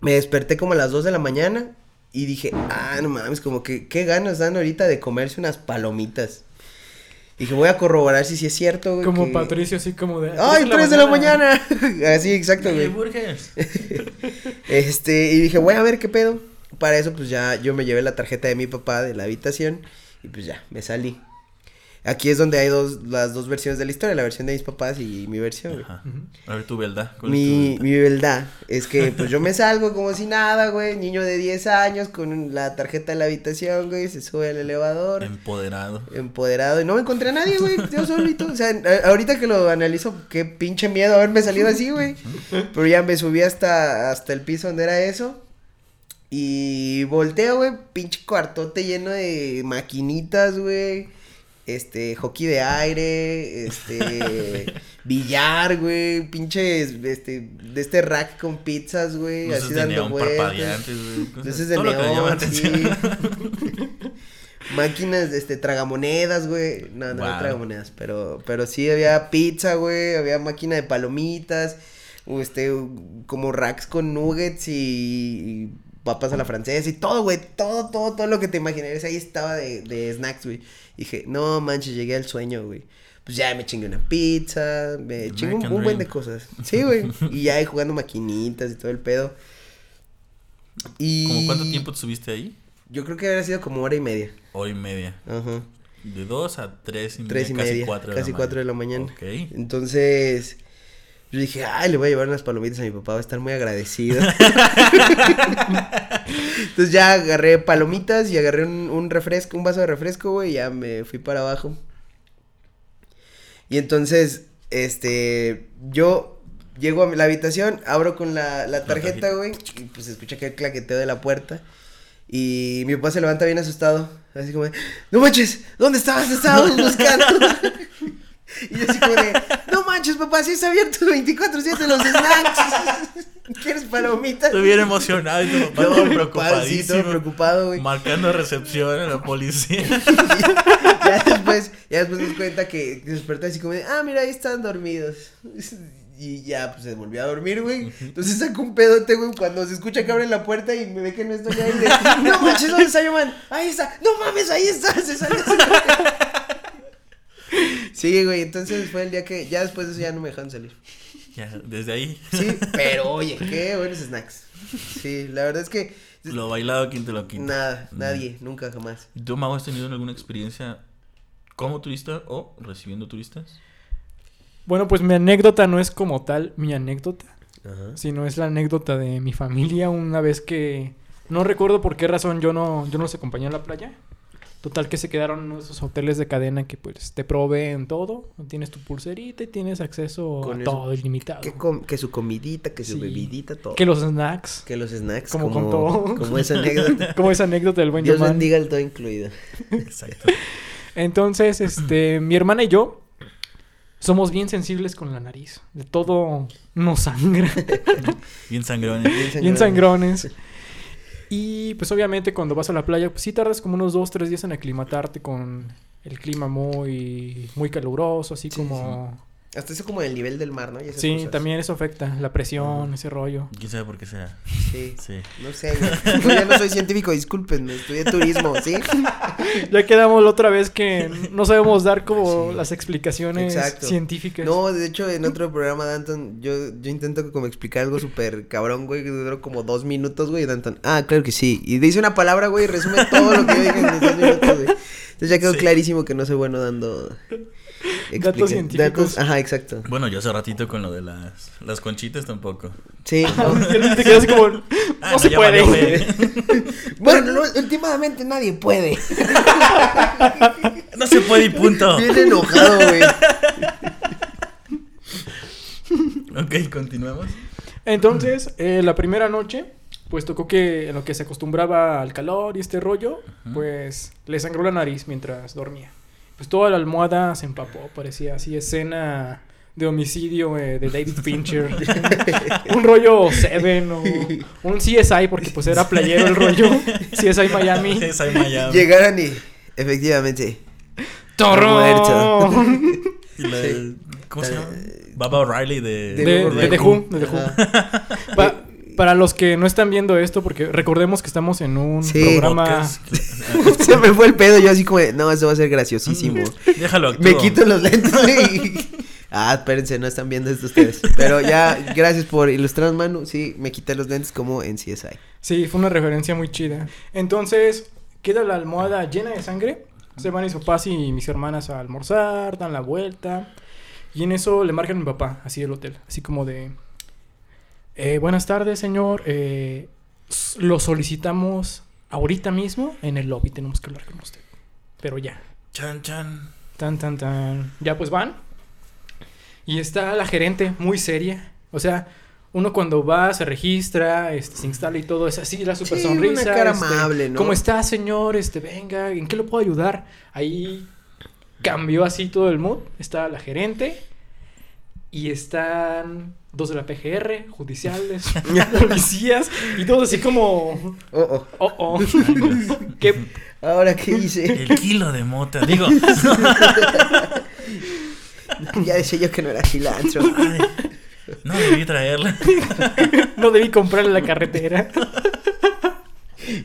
me desperté como a las 2 de la mañana y dije, ah, no mames, como que qué ganas dan ahorita de comerse unas palomitas. Dije, voy a corroborar si sí es cierto, güey. Como que- Patricio, así como de. ¡Ay, 3 de la mañana! [LAUGHS] Así, exacto, güey. [LAUGHS] Este, y dije, voy a ver qué pedo. Para eso, pues ya yo me llevé la tarjeta de mi papá de la habitación y pues ya, me salí. Aquí es donde hay dos, las dos versiones de la historia, la versión de mis papás y mi versión, güey. Ajá. A ver tu verdad. ¿cuál es Mi, tu mi verdad es que pues yo me salgo como si nada, güey, niño de 10 años con la tarjeta de la habitación, güey, se sube al elevador? Empoderado. empoderado y no me encontré a nadie, güey, yo solito, o sea, ahorita que lo analizo, qué pinche miedo haberme salido así, güey, pero ya me subí hasta, hasta el piso donde era eso y volteo, güey, pinche cuartote lleno de maquinitas, güey. Este, hockey de aire, este, [LAUGHS] billar, güey, pinches, este, de este rack con pizzas, güey, Luces así de dando neón vueltas. güey. Luces de neón, sí. [LAUGHS] Máquinas, este, tragamonedas, güey. No, no, no Wow. tragamonedas, pero, pero sí había pizza, güey, había máquina de palomitas, este, como racks con nuggets y, y papas a la francesa y todo, güey, todo, todo, todo lo que te imaginarías ahí estaba de, de snacks, güey. Dije, no manches, llegué al sueño, güey. Pues ya me chingué una pizza, me The chingué un, American un buen de cosas. Sí, güey. [LAUGHS] y ya ahí jugando maquinitas y todo el pedo. Y... ¿Cómo cuánto tiempo te subiste ahí? Yo creo que habría sido como hora y media. Hora y media. Ajá. De dos a tres y media. Tres y casi media. cuatro de casi la cuatro de la mañana. Ok. Entonces, yo dije, ay, le voy a llevar unas palomitas a mi papá, va a estar muy agradecido. [LAUGHS] Entonces ya agarré palomitas y agarré un, un refresco, un vaso de refresco, güey, y ya me fui para abajo. Y entonces, este, yo llego a la habitación, abro con la, la tarjeta, güey, y pues escucha que el claqueteo de la puerta. Y mi papá se levanta bien asustado. Así como, no manches, ¿dónde estabas? Estábamos buscando. [LAUGHS] y yo así como de, no manches, papá, si está abierto 24-7 los snacks. [LAUGHS] ¿Quieres palomitas? Bien emocionado y tu papá sí, preocupadísimo. todo preocupado, güey. Marcando recepción en la policía. [LAUGHS] ya después, ya después nos cuenta que despertó así como de, ah, mira, ahí están dormidos. Y ya, pues se volvió a dormir, güey. Entonces saca un pedote, güey, cuando se escucha que abre la puerta y me ve que no estoy ahí. de, no manches, ¿dónde está Yoman? Ahí está. No mames, ahí está. Se sale. Sí, güey, entonces fue el día que, ya después de eso ya no me dejaron salir. Ya, desde ahí. Sí, [LAUGHS] pero oye, qué buenos snacks. Sí, la verdad es que Lo bailado, ¿quién te lo quita? nada, nadie, nunca jamás. ¿Y ¿Tú, Mago, has tenido alguna experiencia como turista o recibiendo turistas? Bueno, pues mi anécdota no es como tal mi anécdota, Ajá. sino es la anécdota de mi familia una vez que no recuerdo por qué razón yo no yo no los acompañé a la playa. Total que se quedaron esos hoteles de cadena que pues te proveen todo, tienes tu pulserita y tienes acceso Con a eso. todo ilimitado. Que, que su comidita, que su Sí. bebidita, todo. Que los snacks, Que los snacks, Como como, contó. como esa anécdota. [LAUGHS] como esa anécdota del buen Dios Yoman. bendiga el todo incluido. Exacto. [LAUGHS] Entonces, este, mi hermana y yo somos bien sensibles con la nariz. De todo nos sangra. [LAUGHS] Bien sangrones. bien sangrones. Y pues obviamente cuando vas a la playa, pues sí tardas como unos dos, tres días en aclimatarte con el clima muy, muy caluroso, así Sí, como... Hasta eso como el nivel del mar, ¿no? Y esas Sí, cosas. también eso afecta, la presión, ese rollo. ¿Quién sabe por qué será? Sí. Sí. No sé. Yo [LAUGHS] ya no soy científico, discúlpenme, estudié turismo, ¿sí? [LAUGHS] Ya quedamos la otra vez que no sabemos dar como Sí. las explicaciones Exacto. científicas. No, de hecho, en otro programa, Danton, yo, yo intento como explicar algo súper cabrón, güey, que duró como dos minutos, güey, y Danton, ah, claro que sí. Y dice una palabra, güey, y resume todo lo que yo dije en dos minutos, güey. Entonces ya quedó Sí. clarísimo que no soy bueno dando... explica- científicos. Ajá, exacto. Bueno, yo hace ratito con lo de las, las conchitas tampoco. Sí. [LAUGHS] Te quedas como, no Ah, se ya puede. valió, [LAUGHS] bueno, no, últimamente nadie puede. No se puede y punto. Bien enojado, güey. Ok, continuemos. Entonces, eh, la primera noche, pues tocó que en lo que se acostumbraba al calor y este rollo, pues le sangró la nariz mientras dormía. Pues toda la almohada se empapó, parecía así escena de homicidio eh, de David Fincher. [LAUGHS] un rollo Seven o un CSI, porque pues era playero el rollo. CSI Miami. Ahí Miami. Llegaron y, efectivamente, ¡Torrón! muerto. Y la- Sí. ¿Cómo se llama? Baba O'Reilly de... De- de The Who, de The Who. Para los que no están viendo esto, porque recordemos que estamos en un Sí. programa... [LAUGHS] [LAUGHS] Se me fue el pedo, yo así como, de, no, eso va a ser graciosísimo. [LAUGHS] Déjalo actúo. Me quito los lentes y... Ah, espérense, no están viendo esto ustedes. Pero ya, gracias por ilustrar, Manu. Sí, me quité los lentes como en CSI. Sí, fue una referencia muy chida. Entonces, queda la almohada llena de sangre. Se van mis papás y mis hermanas a almorzar, dan la vuelta. Y en eso le marcan a mi papá, así del hotel. Así como de... "Eh, buenas tardes, señor. Eh, lo solicitamos ahorita mismo en el lobby. Tenemos que hablar con usted. Pero ya. Chan, chan. Tan, tan, tan. Ya pues van. Y está la gerente muy seria. O sea, uno cuando va, se registra, este, se instala y todo, es así, la super Sí, sonrisa. una cara este, amable, ¿no? ¿Cómo está, señor? Este, venga, ¿en qué lo puedo ayudar? Ahí cambió así todo el mood. Está la gerente. Y están dos de la PGR, judiciales, [LAUGHS] policías, y todos así como, Oh, oh. oh, oh, [LAUGHS] ¿qué, Ahora, ¿qué hice? El kilo de mota. Digo, [LAUGHS] ya decía yo que no era cilantro. ay, no debí traerla. no debí comprarle la carretera.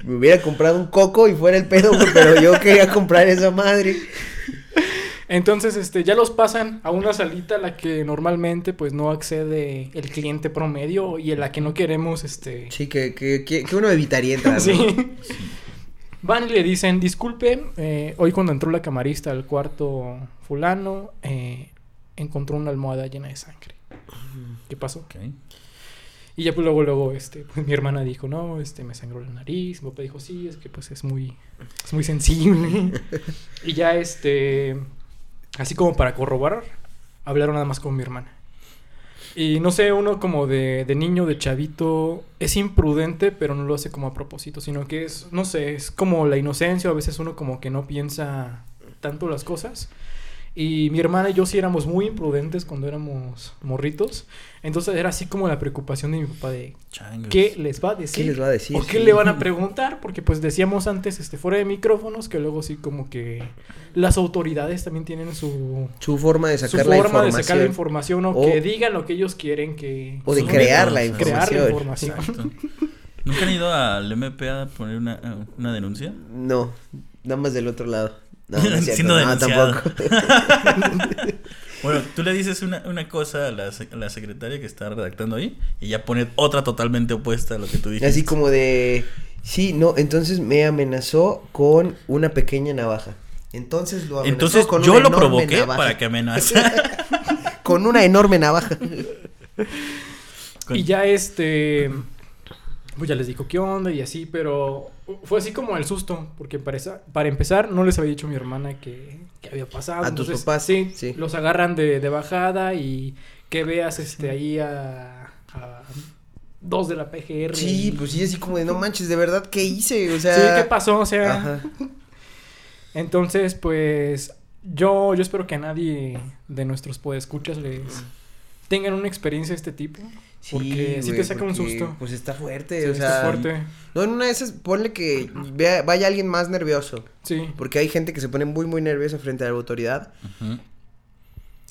Me hubiera comprado un coco y fuera el pedo, pero yo quería comprar esa madre. Entonces, este, ya los pasan a una salita a la que normalmente, pues, no accede el cliente promedio y en la que no queremos, este... Sí, que, que, que, que uno evitaría entrar, ¿no? [LAUGHS] Sí. Van y le dicen, disculpe, eh, hoy cuando entró la camarista al cuarto fulano, eh, encontró una almohada llena de sangre. ¿Qué pasó? Y ya pues luego, luego, este, pues mi hermana dijo, no, este, me sangró la nariz. Mi papá dijo, sí, es que pues es muy, es muy sensible. [LAUGHS] y ya, este, así como para corroborar, hablaron nada más con mi hermana. Y no sé, uno como de, de niño, de chavito, es imprudente, pero no lo hace como a propósito, sino que es, no sé, es como la inocencia, a veces uno como que no piensa tanto las cosas. Y mi hermana y yo sí éramos muy imprudentes cuando éramos morritos. Entonces era así como la preocupación de mi papá de Changos. qué les va a decir. ¿Qué les va a decir? ¿O qué le van a preguntar? Porque pues decíamos antes, este, fuera de micrófonos, que luego sí como que las autoridades también tienen su, Su forma de su sacar la forma de información. sacar la información o, O- que digan lo que ellos quieren que... O de su- crear la Crear la información. información. Exacto. ¿Nunca han ido al MP a poner una, una denuncia? No, nada más del otro lado. No, no es [LAUGHS] cierto, no, tampoco. [LAUGHS] Bueno, tú le dices una, una cosa a la, a la secretaria que está redactando ahí y ya pone otra totalmente opuesta a lo que tú dijiste. Así como de... Sí, no, entonces me amenazó con una pequeña navaja. Entonces lo amenazó Entonces con yo una lo enorme provoqué navaja. para que amenaza. [LAUGHS] Con una enorme navaja. Con- Y ya este... Pues ya les dijo qué onda y así, pero fue así como el susto, porque para, esa- para empezar no les había dicho a mi hermana que, que había pasado. ¿A tus papás? Sí, Sí. los agarran de, de bajada y que veas este ahí a, a dos de la PGR. Sí, pues sí, así como de no [LAUGHS] manches, de verdad, ¿qué hice? O sea... Sí, ¿qué pasó? O sea, Ajá. [LAUGHS] entonces pues yo, yo espero que a nadie de nuestros podescuchas les tengan una experiencia de este tipo. Porque sí te saca un susto. Pues está fuerte, Sí, o está sea... fuerte. No, en una de esas, ponle que vea- vaya alguien más nervioso. Sí. Porque hay gente que se pone muy, muy nerviosa frente a la autoridad. Ujú.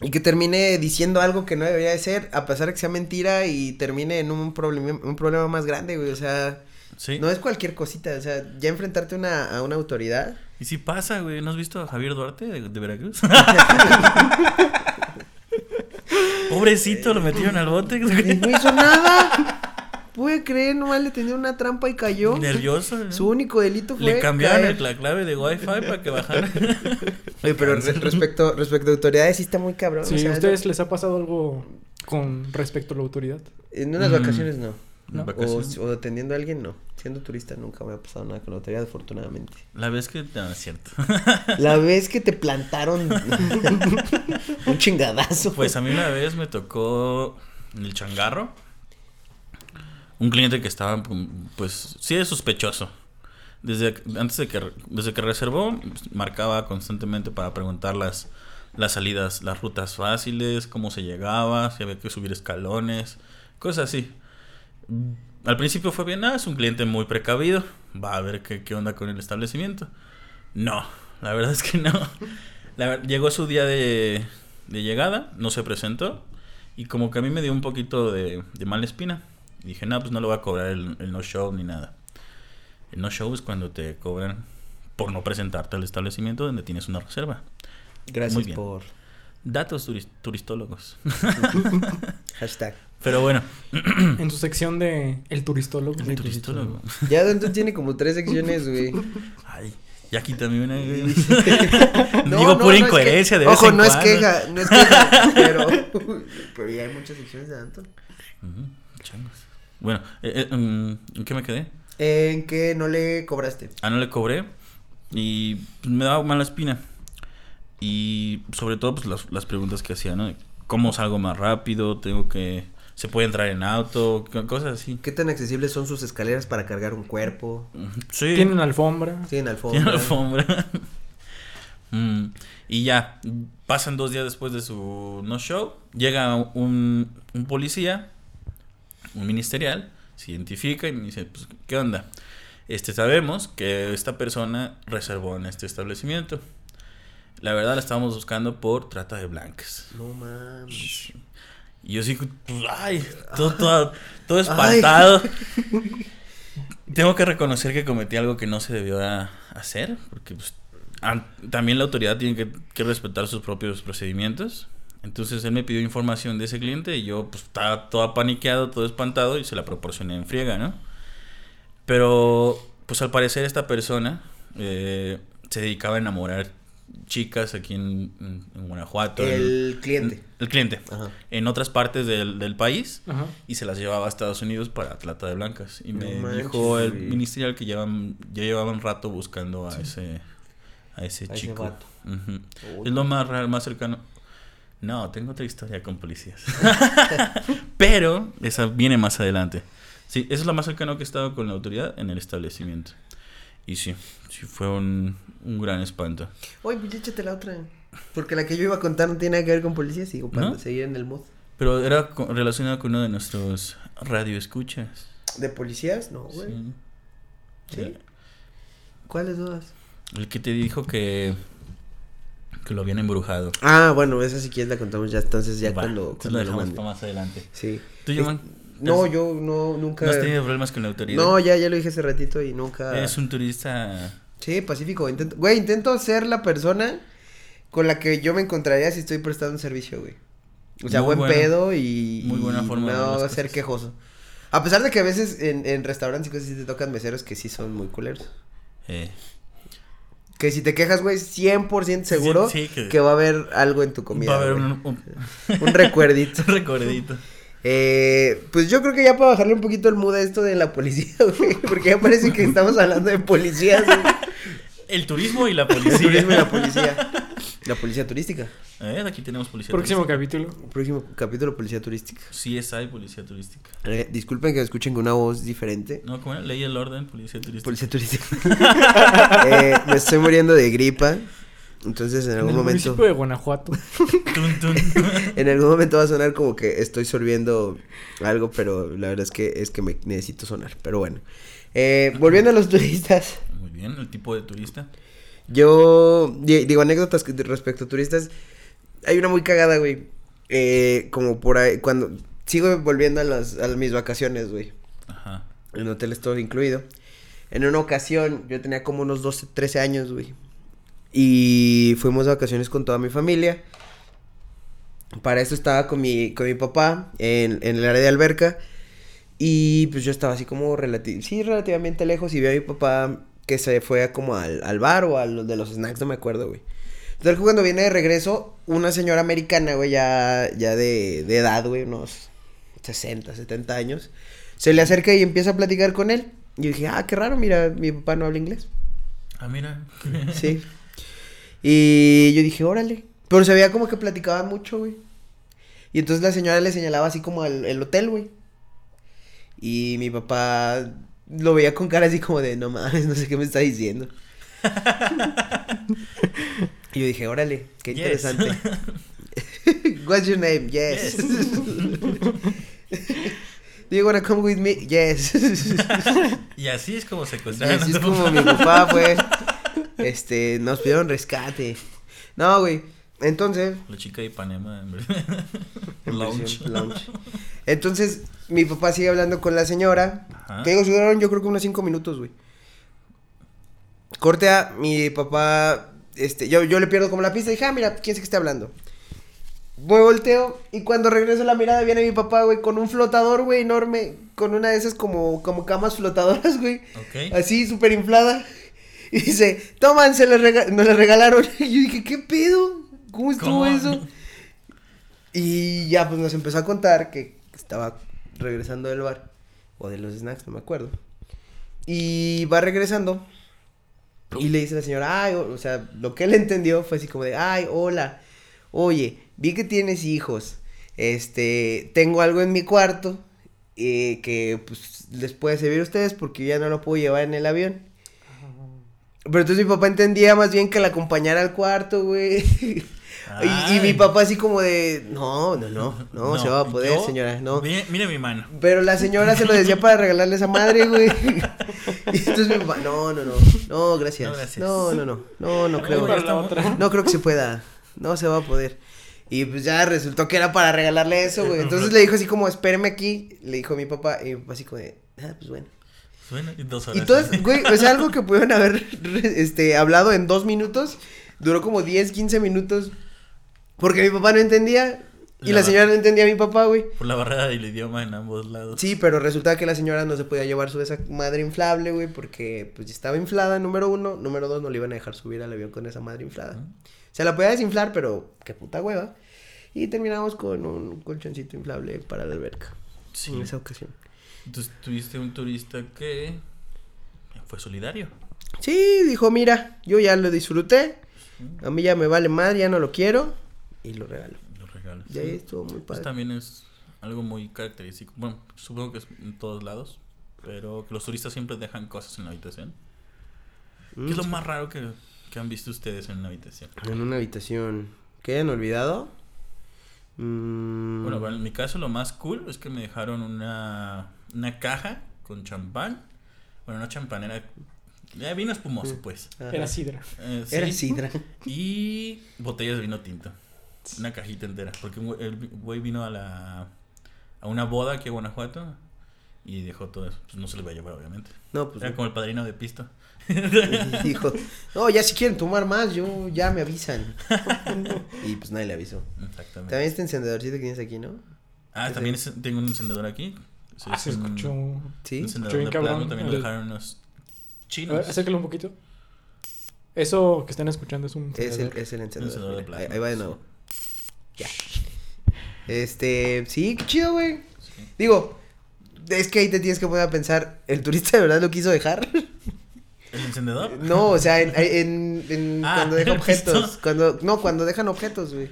Y que termine diciendo algo que no debería de ser, a pesar de que sea mentira, y termine en un problema, un problema más grande, güey. O sea, Sí. no es cualquier cosita. O sea, ya enfrentarte una, a una autoridad. Y si pasa, güey. ¿No has visto a Javier Duarte de, de Veracruz? [LAUGHS] [LAUGHS] Pobrecito, lo metieron al bote. no hizo nada. Puede creer, nomás le tenía una trampa y cayó. Nervioso. ¿no? Su único delito fue. Le cambiaron caer. la clave de Wi-Fi para que bajara. Oye, pero re- respecto, respecto a autoridades, sí está muy cabrón. Sí, o sea, ¿a ustedes les ha pasado algo con respecto a la autoridad? En unas Mm. vacaciones no. No. O, o atendiendo a alguien no. Siendo turista nunca me ha pasado nada con la autoridad, afortunadamente. La vez que. No, es cierto. [LAUGHS] La vez que te plantaron [LAUGHS] un chingadazo. Pues a mí una vez me tocó en el changarro. Un cliente que estaba, pues, sí es sospechoso. Desde antes de que desde que reservó, marcaba constantemente para preguntar las, las salidas, las rutas fáciles, cómo se llegaba, si había que subir escalones, cosas así. Al principio fue bien, ah, es un cliente muy precavido, va a ver qué, qué onda con el establecimiento. No, la verdad es que no. [LAUGHS] La llegó su día de, de llegada, no se presentó y como que a mí me dio un poquito de, de mala espina. Y dije, no, pues no le voy a cobrar el, el no show ni nada. El no show es cuando te cobran por no presentarte al establecimiento donde tienes una reserva. Gracias por Datos turis- turistólogos. [LAUGHS] [LAUGHS] hashtag. Pero bueno, [CLEARS THROAT] En su sección de El Turistólogo. el turistólogo. Ya entonces tiene como tres secciones, güey. Ay, ya quítame una. güey. [LAUGHS] No, Digo no, pura no es incoherencia que- de Ojo, no es queja, no es queja, [LAUGHS] pero pero ya hay muchas secciones de Anton. Ujú, changos. Bueno, eh, eh, mm, ¿en qué me quedé? ¿En qué no le cobraste? Ah, no le cobré y pues, me daba mala espina. Y sobre todo pues las, las preguntas que hacía, ¿no? ¿Cómo salgo más rápido? Tengo que... ¿Se puede entrar en auto? Co- Cosas así. ¿Qué tan accesibles son sus escaleras para cargar un cuerpo? Sí. Tienen alfombra. Tienen alfombra. Tiene alfombra. [LAUGHS] Mm, y ya, pasan dos días después de su no show. Llega un, un policía, un ministerial, se identifica y me dice: pues, ¿Qué onda? Este, sabemos que esta persona reservó en este establecimiento. La verdad la estábamos buscando por trata de blancas. No mames. Y yo sí, pues, ay, todo, todo, [LAUGHS] todo espantado. Tengo que reconocer que cometí algo que no se debió a- hacer, porque pues, también la autoridad tiene que, que respetar sus propios procedimientos. Entonces él me pidió información de ese cliente y yo pues estaba todo paniqueado, todo espantado y se la proporcioné en friega, ¿no? Pero pues al parecer esta persona eh, se dedicaba a enamorar chicas aquí en, en- en Guanajuato. El cliente. el cliente. Ajá. En otras partes del, del país Ajá. y se las llevaba a Estados Unidos para trata de blancas. Y me manches, dijo el ministerial que llevan, ya llevaban rato buscando a ese a ese A ese chico. vato. Ujú. Uy. Es lo más real, más cercano. No, tengo otra historia con policías. [LAUGHS] [LAUGHS] Pero esa viene más adelante. Sí, eso es lo más cercano que he estado con la autoridad en el establecimiento. Y sí, sí fue un, un gran espanto. Oye, pues échate la otra. Porque la que yo iba a contar no tiene nada que ver con policías, sigo para ¿No? seguir en el mood. Pero era relacionado con uno de nuestros radioescuchas. ¿De policías? No, güey. Sí. ¿Sí? ¿Cuáles dudas? El que te dijo que, que lo habían embrujado. Ah, bueno, esa si quieres la contamos ya, entonces ya Va, cuando, cuando lo dejamos para más adelante. Sí. ¿Tú? No, ¿Es- yo no, nunca... ¿No has tenido problemas con la autoridad? No, ya, ya lo dije hace ratito y nunca... Eres un turista... Sí, pacífico. Intento... Güey, intento ser la persona con la que yo me encontraría si estoy prestando un servicio, güey. O sea, Muy buen buena- pedo y... muy buena y forma de ver no ser quejoso. A pesar de que a veces en, en restaurantes y cosas así te tocan meseros que sí son muy culeros. Eh, Que si te quejas, güey, 100% seguro Sí, sí, que- que... va a haber algo en tu comida. va a haber un, un, Un recuerdito. [LAUGHS] un recuerdito. Eh, pues yo creo que ya para bajarle un poquito el mood a esto de la policía, [LAUGHS] güey. Porque ya parece que estamos hablando de policías, güey. El turismo y la El policía. turismo y la policía. La policía turística. Eh, aquí tenemos policía Próximo turística. capítulo. Próximo capítulo, policía turística. Sí, es hay policía turística. Eh, disculpen que me escuchen con una voz diferente. No, ¿cómo era? Ley el orden, policía turística. Policía turística. [LAUGHS] Eh, me estoy muriendo de gripa. Entonces en En algún el momento. municipio de Guanajuato. Tun, [LAUGHS] tun. En algún momento va a sonar como que estoy sorbiendo algo, pero la verdad es que es que me necesito sonar. Pero bueno. Eh, volviendo a los turistas. Muy bien, el tipo de turista. Yo di- digo anécdotas respecto a turistas. Hay una muy cagada, güey. Eh, como por ahí, cuando sigo volviendo a las a mis vacaciones, güey. Ajá. En hoteles todo incluido. En una ocasión, yo tenía como unos 12, 13 años, güey. Y fuimos de vacaciones con toda mi familia. Para eso estaba con mi, con mi papá en, en el área de alberca. Y pues yo estaba así como relati sí, relativamente lejos. Y vi a mi papá que se fue a como al, al bar o al de los snacks, no me acuerdo, güey. Entonces cuando viene de regreso, una señora americana, güey, ya, ya de, de edad, güey, unos 60, 70 años, se le acerca y empieza a platicar con él. Y yo dije, ah, qué raro, mira, mi papá no habla inglés. Ah, mira. Sí. [LAUGHS] Y yo dije, órale. Pero se veía como que platicaban mucho, güey. Y entonces la señora le señalaba así como al el hotel, güey. Y mi papá lo veía con cara así como de, no mames, no sé qué me está diciendo. y yo dije, órale, qué Yes. interesante. [LAUGHS] What's your name? Yes. [LAUGHS] Do you wanna come with me? Yes. Y así es como Y secuestraron así a es como mi papá fue. Este, nos pidieron rescate. No, güey. Entonces. La chica de Ipanema, en verdad. [LAUGHS] Lounge. lounge. Entonces, mi papá sigue hablando con la señora. Ajá. Que digo, duraron yo creo que unos cinco minutos, güey. Corte a mi papá. Este, yo, yo le pierdo como la pista y dije, ah, mira, quién es que está hablando. Me volteo y cuando regreso la mirada viene mi papá, güey, con un flotador, güey, enorme. Con una de esas como, como camas flotadoras, güey. Ok. Así, súper inflada. Y dice, toman, se les rega- nos la regalaron. [LAUGHS] Y yo dije, ¿qué pedo? ¿Cómo estuvo ¿Cómo? eso? Y ya, pues nos empezó a contar que estaba regresando del bar. O de los snacks, no me acuerdo. Y va regresando. Y le dice a la señora, ay, o, o sea, lo que él entendió fue así como de, ay, hola. Oye, vi que tienes hijos. Este, tengo algo en mi cuarto. eh, que pues les puede servir a ustedes porque ya no lo puedo llevar en el avión. Pero entonces mi papá entendía más bien que la acompañara al cuarto, güey. Y, y mi papá así como de, no, no, no, no, se va a poder, yo- señora, no. Mire, mire mi mano. Pero la señora se lo decía para regalarle a esa madre, güey. [LAUGHS] Y entonces mi papá, no, no, no, no, gracias. No, gracias. No, no, no, no, no creo. para la otra. No creo que se pueda. No se va a poder. Y pues ya resultó que era para regalarle eso, güey. Entonces le dijo así como, espéreme aquí. Le dijo a mi papá. Y mi papá así como de, ah, pues bueno. Suena y dos Y horas. entonces, güey, o sea, algo que [LAUGHS] pudieron haber este, hablado en dos minutos, duró como 10, 15 minutos. Porque mi papá no entendía. Y La la señora no entendía a mi papá, güey. Por la barrera del idioma en ambos lados. Sí, pero resulta que la señora no se podía llevar su esa madre inflable, güey, porque pues estaba inflada, número uno. Número dos, no le iban a dejar subir al avión con esa madre inflada. Ujú. Se la podía desinflar, pero qué puta hueva. Y terminamos con un colchoncito inflable para la alberca. Sí. En esa ocasión. Entonces tuviste un turista que fue solidario. Sí, dijo, mira, yo ya lo disfruté. A mí ya me vale más, ya no lo quiero. Y lo regalo. Lo re- real. Y ahí estuvo muy Pues padre. también es algo muy característico. Bueno, supongo que es en todos lados. Pero que los turistas siempre dejan cosas en la habitación. ¿Qué es lo Mm, más raro que, que han visto ustedes en la habitación? En una habitación. ¿Qué hayan olvidado? Mm, Bueno, bueno, en mi caso lo más cool es que me dejaron una, una caja con champán. Bueno, no champán, era eh, vino espumoso, pues. ajá. Era sidra. Eh, Era sidra. Y botellas de vino tinto. Una cajita entera. Porque un güey- el güey vino a la a una boda aquí a Guanajuato y dejó todo eso. Pues no se lo iba a llevar, obviamente. No, pues. Era no. como el padrino de pisto. Dijo, no, ya si quieren tomar más, yo ya me avisan. [LAUGHS] y pues nadie le avisó. Exactamente. También este encendedorcito que tienes aquí, ¿no? Ah, también es- tengo un encendedor aquí. Sí, Ah, se un- escuchó. Sí. Un bien de plano. cabrón. También lo El- dejaron unos A chinos. ver, acércalo un poquito. Eso que están escuchando es un. Es el, encendedor. es el encendedor. Encendedor de mira, plano. ahí, ahí va de nuevo. Ya. Este, sí, qué chido, güey. Sí. Digo, es que ahí te tienes que poner a pensar, ¿el turista de verdad lo quiso dejar? ¿El encendedor? No, o sea, en, en, en Ah, cuando deja [LAUGHS] ¿el objetos. Cuando, no, cuando dejan objetos, güey.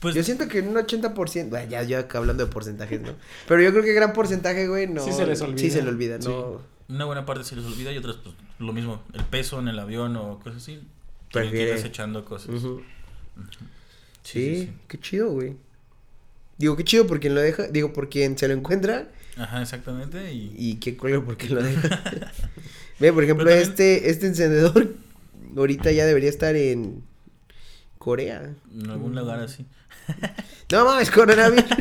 Pues yo siento que en un 80%, bueno, ya yo acá hablando de porcentajes, ¿no? Pero yo creo que gran porcentaje, güey, no. Sí se les olvida. Sí se le olvida, Sí. no. una buena parte se les olvida y otras, pues lo mismo. El peso en el avión o cosas así. Tienen que ir Prefiere. desechando cosas. Sí, Sí, sí, sí. qué chido, güey. Digo, qué chido por quien lo deja, digo, por quien se lo encuentra Ajá, exactamente. Y, y qué culero por quien lo deja. [LAUGHS] Ve, por ejemplo, también- este, este encendedor ahorita ya debería estar en Corea. en algún lugar así. [LAUGHS] No mames, coronavirus. [LAUGHS]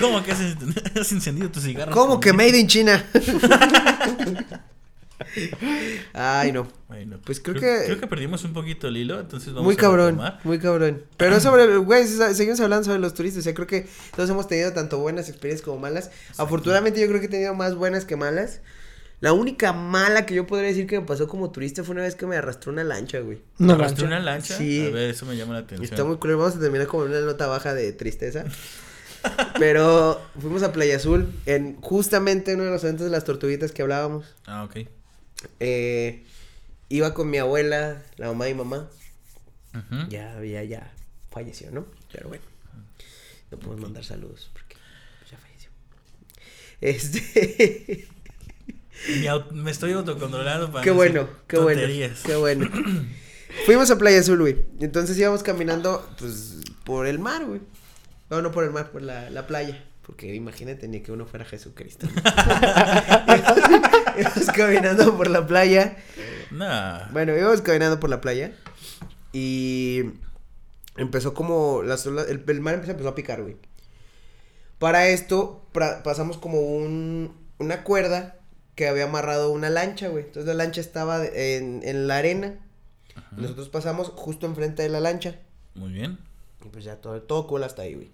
¿Cómo que has, [LAUGHS] has encendido tu cigarro? ¿Cómo que made in China? Ay, no. Bueno, Pues creo que- Creo que perdimos un poquito el hilo, entonces vamos Muy a cabrón, muy cabrón. Pero sobre, güey, se- seguimos hablando sobre los turistas. O sea, creo que todos hemos tenido tanto buenas experiencias como malas. Afortunadamente, yo creo que he tenido más buenas que malas. La única mala que yo podría decir que me pasó como turista fue una vez que me arrastró una lancha, güey. Una ¿Arrastró lancha. una lancha? Sí. A ver, eso me llama la atención. Está muy cruel. Vamos a terminar con una nota baja de tristeza. Pero fuimos a Playa Azul en justamente uno de los eventos de las tortuguitas que hablábamos. Ah, ok. Eh, iba con mi abuela, la mamá y mamá. Ujú. Ya, ya, ya falleció, ¿no? Pero bueno, no podemos mandar saludos porque ya falleció. Este, [LAUGHS] Me estoy autocontrolando para qué no bueno, qué bueno, tonterías. qué bueno. [CLEARS THROAT] Fuimos a Playa Azul, güey. Entonces íbamos caminando, pues, por el mar, güey. No, no por el mar, por la, la playa. Porque imagínate ni que uno fuera Jesucristo. [LAUGHS] íbamos caminando por la playa. Nah. Bueno, íbamos caminando por la playa y empezó como las olas- el, el mar empezó, empezó a picar, güey. Para esto pra- pasamos como un, una cuerda que había amarrado una lancha, güey. Entonces la lancha estaba en, en la arena. Ajá. Nosotros pasamos justo enfrente de la lancha. Muy bien. Y pues ya todo, todo cool hasta ahí, güey.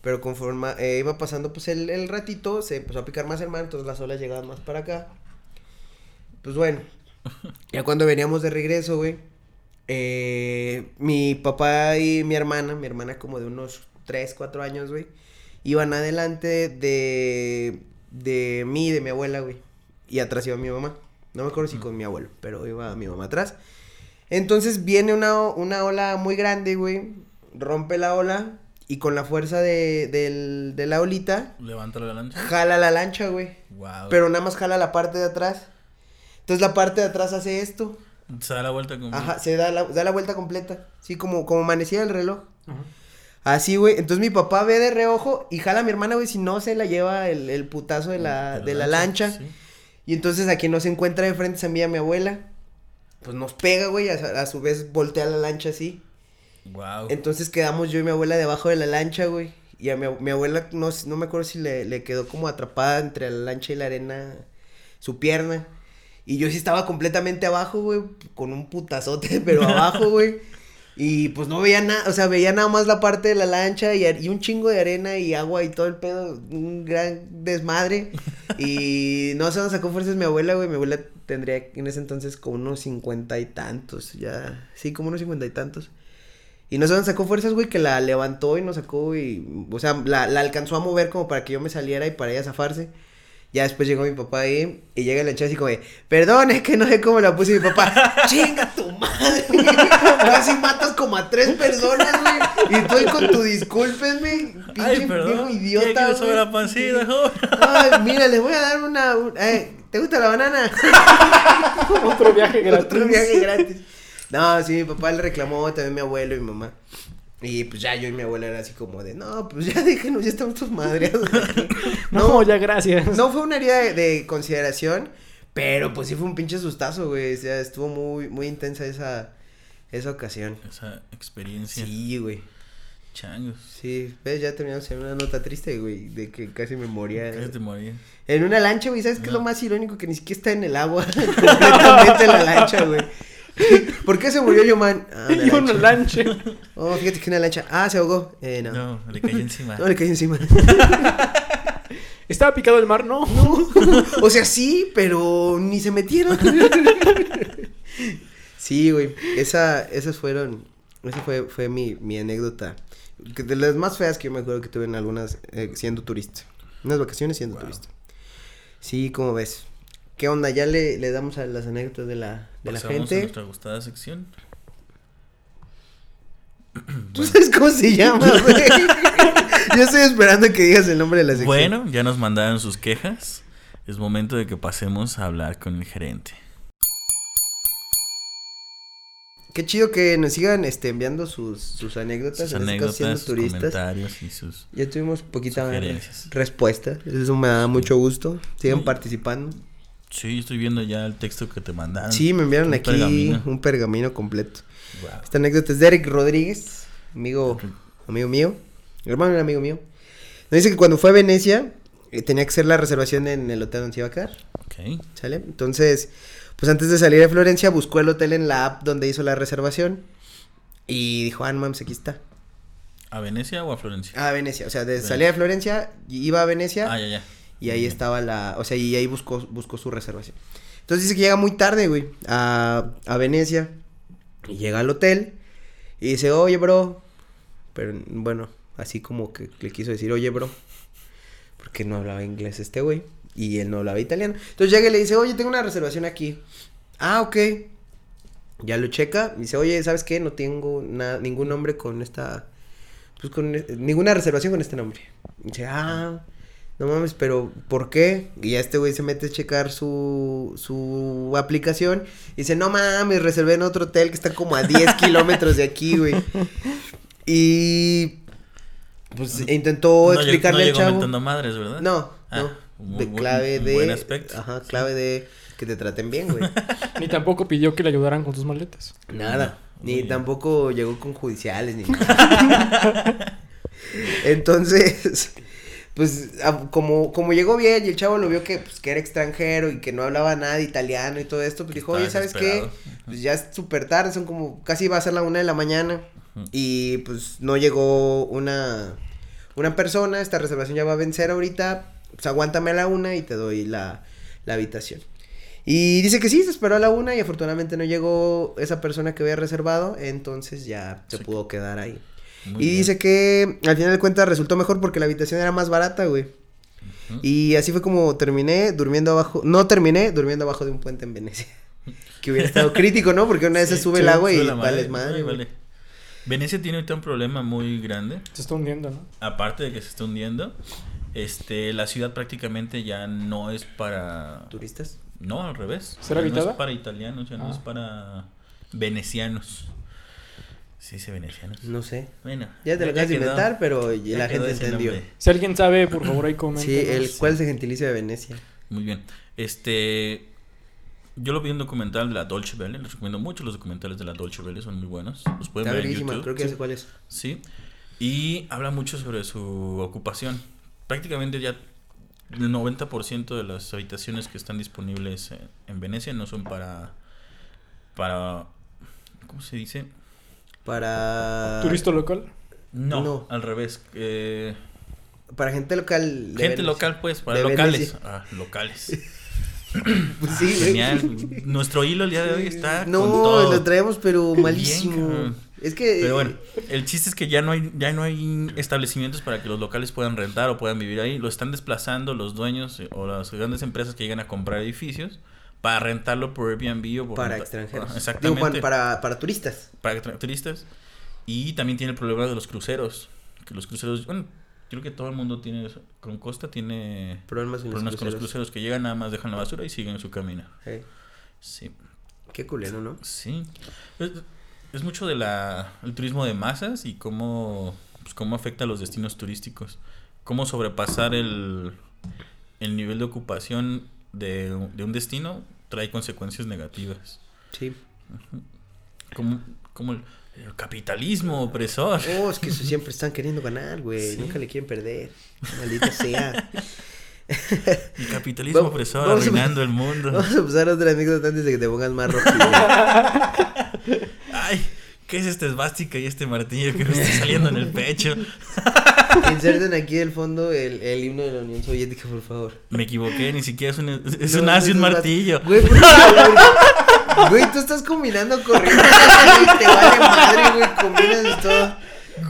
Pero conforme eh, iba pasando pues el, el ratito, se empezó a picar más el mar, entonces las olas llegaban más para acá. Pues bueno, [LAUGHS] ya cuando veníamos de regreso, güey, eh, mi papá y mi hermana, mi hermana como de unos 3, 4 años, güey, iban adelante de, de mí y de mi abuela, güey. Y atrás iba mi mamá. No me acuerdo si con mi abuelo, pero iba mi mamá atrás. Entonces viene una, una ola muy grande, güey. Rompe la ola y con la fuerza de, del- de la olita, Levántalo la lancha. jala la lancha, güey. Wow. Pero nada más jala la parte de atrás. Entonces la parte de atrás hace esto. Se da la vuelta con. Ajá, se da la, da la vuelta completa. Sí, como, como amanecía el reloj. Ajá. Así, güey. Entonces mi papá ve de reojo y jala a mi hermana, güey, si no se la lleva el, el putazo de la, de la lancha. sí. Y entonces a quien nos encuentra de frente se envía mi abuela. Pues nos pega, güey. A, a su vez voltea la lancha así. Wow. Entonces quedamos yo y mi abuela debajo de la lancha, güey. Y a mi, mi abuela, no, no me acuerdo si le, le quedó como atrapada entre la lancha y la arena su pierna. Y yo sí estaba completamente abajo, güey, con un putazote, [LAUGHS] pero abajo, güey. Y pues no veía nada, o sea, veía nada más la parte de la lancha y, y un chingo de arena y agua y todo el pedo, un gran desmadre. Y [LAUGHS] no sé dónde sacó fuerzas mi abuela, güey. Mi abuela tendría en ese entonces como unos cincuenta y tantos, ya, sí, como unos cincuenta y tantos. Y no sé dónde sacó fuerzas, güey, que la levantó y nos sacó y, o sea, la, la alcanzó a mover como para que yo me saliera y para ella zafarse. Ya después llegó mi papá ahí y llega la chava así como de, perdón, es que no sé cómo la puse mi papá, [LAUGHS] chinga tu madre. Casi matas como a tres personas, güey. Y tú ahí con tu discúlpenme, Ay, pinche perdón. viejo idiota. ¿Qué le sobra güey. pancita, joven? Ay, mira, les voy a dar una. un- eh, ¿Te gusta la banana? Otro viaje gratis. Otro viaje gratis. No, sí, mi papá le reclamó, también mi abuelo y mi mamá. Y pues ya yo y mi abuela era así como de, no, pues ya déjenos, ya estamos madreados aquí. [LAUGHS] No, ya gracias. No fue una herida de, de consideración, pero pues sí fue un pinche sustazo, güey. O sea, estuvo muy, muy intensa esa, esa ocasión. Esa experiencia. Sí, güey. Changos. Sí, ves, ya terminamos en una nota triste, güey, de que casi me moría. Casi te moría. En una lancha, güey, ¿sabes qué es lo No. más irónico? Que ni siquiera está en el agua, [LAUGHS] completamente la lancha, güey. [LAUGHS] ¿Por qué se murió Yoman? Ah, Y una [LAUGHS] lancha. Oh, fíjate que una lancha. Ah, se ahogó. Eh, no. No, [LAUGHS] No, le cayó encima. le cayó encima. ¿Estaba picado el mar? No. o sea, sí, pero ni se metieron. sí, güey. Esa, esas fueron. Esa fue, fue mi, mi anécdota. De las más feas que yo me acuerdo que tuve en algunas eh, siendo turista. Unas vacaciones siendo Wow. turista. Sí, como ves. ¿Qué onda? Ya le, le damos a las anécdotas de la, de la Pasamos a gente. nuestra gustada sección. ¿Tú sabes cómo se llama, güey? [LAUGHS] Yo estoy esperando que digas el nombre de la sección. Bueno, ya nos mandaron sus quejas. Es momento de que pasemos a hablar con el gerente. Qué chido que nos sigan este, enviando sus, sus anécdotas. Sus este siendo anécdotas, sus turistas. comentarios y sus... Ya tuvimos poquita respuesta. Eso me da mucho gusto. Sigan Sí. participando. Sí, estoy viendo ya el texto que te mandaron. Sí, me enviaron Un aquí pergamino. un pergamino completo. Wow. Esta anécdota es de Eric Rodríguez, amigo, amigo mío, hermano un amigo mío. Nos dice que cuando fue a Venecia eh, tenía que hacer la reservación en el hotel donde se iba a quedar, Ok. ¿sale? Entonces, pues antes de salir de Florencia buscó el hotel en la app donde hizo la reservación y dijo, ah, no mames, aquí está. ¿A Venecia o a Florencia? Ah, Venecia, o sea, de Venecia. salía de Florencia, iba a Venecia Ah, ya, ya. Y ahí estaba la, o sea, y ahí buscó, buscó su reservación. Entonces dice que llega muy tarde, güey, a, a Venecia. Y llega al hotel y dice, oye, bro. Pero bueno, así como que le quiso decir, oye, bro. Porque no hablaba inglés este güey. Y él no hablaba italiano. Entonces llega y le dice, oye, tengo una reservación aquí. Ah, ok. Ya lo checa. y Dice, oye, ¿sabes qué? No tengo nada, ningún nombre con esta. Pues con e- ninguna reservación con este nombre. Y dice, ah, no mames, pero ¿por qué? Y ya este güey se mete a checar su, su aplicación. Y dice, no mames, reservé en otro hotel que está como a 10 [LAUGHS] kilómetros de aquí, güey. Y. Pues intentó No explicarle no al chavo. madres, ¿verdad? No, Ah, no. de buen- clave de. buen aspecto. Ajá, clave de que te traten bien, güey. [LAUGHS] Ni tampoco pidió que le ayudaran con sus maletas. Nada. Ni tampoco llegó con judiciales ni [LAUGHS] nada. Entonces, pues a- como, como llegó bien y el chavo lo vio que, pues, que era extranjero y que no hablaba nada de italiano y todo esto, pues dijo, oye, ¿sabes qué? Pues ya es súper tarde, son como, casi va a ser la una de la mañana. Y pues no llegó una, una persona, esta reservación ya va a vencer ahorita, pues aguántame a la una y te doy la, la habitación. Y dice que sí, se esperó a la una y afortunadamente no llegó esa persona que había reservado, entonces ya se Sí. pudo quedar ahí. Muy y bien. dice que al final de cuentas resultó mejor porque la habitación era más barata, güey. Y así fue como terminé durmiendo abajo, no terminé durmiendo abajo de un puente en Venecia. [LAUGHS] Que hubiera estado crítico, ¿no? Porque una vez se sube sí, el agua y vales madre. Vale. Venecia tiene ahorita un problema muy grande. Se está hundiendo, ¿no? Aparte de que se está hundiendo, este, la ciudad prácticamente ya no es para... ¿Turistas? No, al revés. ¿Será No habitada? es para italianos, ya no Ah. es para venecianos. Sí, sí, venecianos. No sé. Bueno. Ya te lo acabas de inventar, pero Ya la gente entendió. nombre. Si alguien sabe, por favor, ahí comenten. Sí, el cuál es el gentilicio de Venecia. Muy bien. Este. Yo lo vi en un documental de la Dolce Vele. Les recomiendo mucho los documentales de la Dolce Vele, son muy buenos. Los pueden Está ver en YouTube. creo que ya sé cuál es. Sí. Y habla mucho sobre su ocupación. Prácticamente ya el 90% de las habitaciones que están disponibles en, en Venecia no son para. para. ¿Cómo se dice? Para. ¿Turista local? No, No. al revés. eh, Para gente local. gente Venecia. local, pues, para De locales. Venecia. Ah, locales. [LAUGHS] Pues sí, güey. Genial. Nuestro hilo el día de hoy está. No, con todo. lo traemos, pero malísimo. es que. Pero bueno, el chiste es que ya no hay ya no hay establecimientos para que los locales puedan rentar o puedan vivir ahí. Lo están desplazando los dueños eh, o las grandes empresas que llegan a comprar edificios para rentarlo por Airbnb o por Para extranjeros. Digo, Exactamente. Juan, para, para turistas. para turistas. Y también tiene el problema de los cruceros. Que los cruceros, bueno, creo que todo el mundo tiene. Con Costa tiene Problemas con los problemas con los cruceros. que llegan nada más dejan la basura y siguen su camino. Eh, Sí, Qué culero, ¿no? sí. Es, es mucho de la el turismo de masas y cómo pues, cómo afecta a los destinos turísticos. Cómo sobrepasar el el nivel de ocupación de, de un destino trae consecuencias negativas. Sí. Como, como el, el capitalismo opresor. Oh, es que siempre están queriendo ganar, güey. Sí. Nunca le quieren perder. Maldita sea. [LAUGHS] El capitalismo Vamos- opresor vamos a- arruinando el mundo. Vamos a usar otra anécdota antes de que te pongas más rojo. [LAUGHS] ¿qué es esta esvástica y este martillo que me está saliendo en el pecho? [LAUGHS] Inserten aquí del fondo el, el himno de la Unión Soviética, por favor. Me equivoqué, ni siquiera es un, es No, un as y un martillo. Güey, ¿por la- güey, tú estás combinando corrientes. güey, Te vale madre, güey. Combinas todo.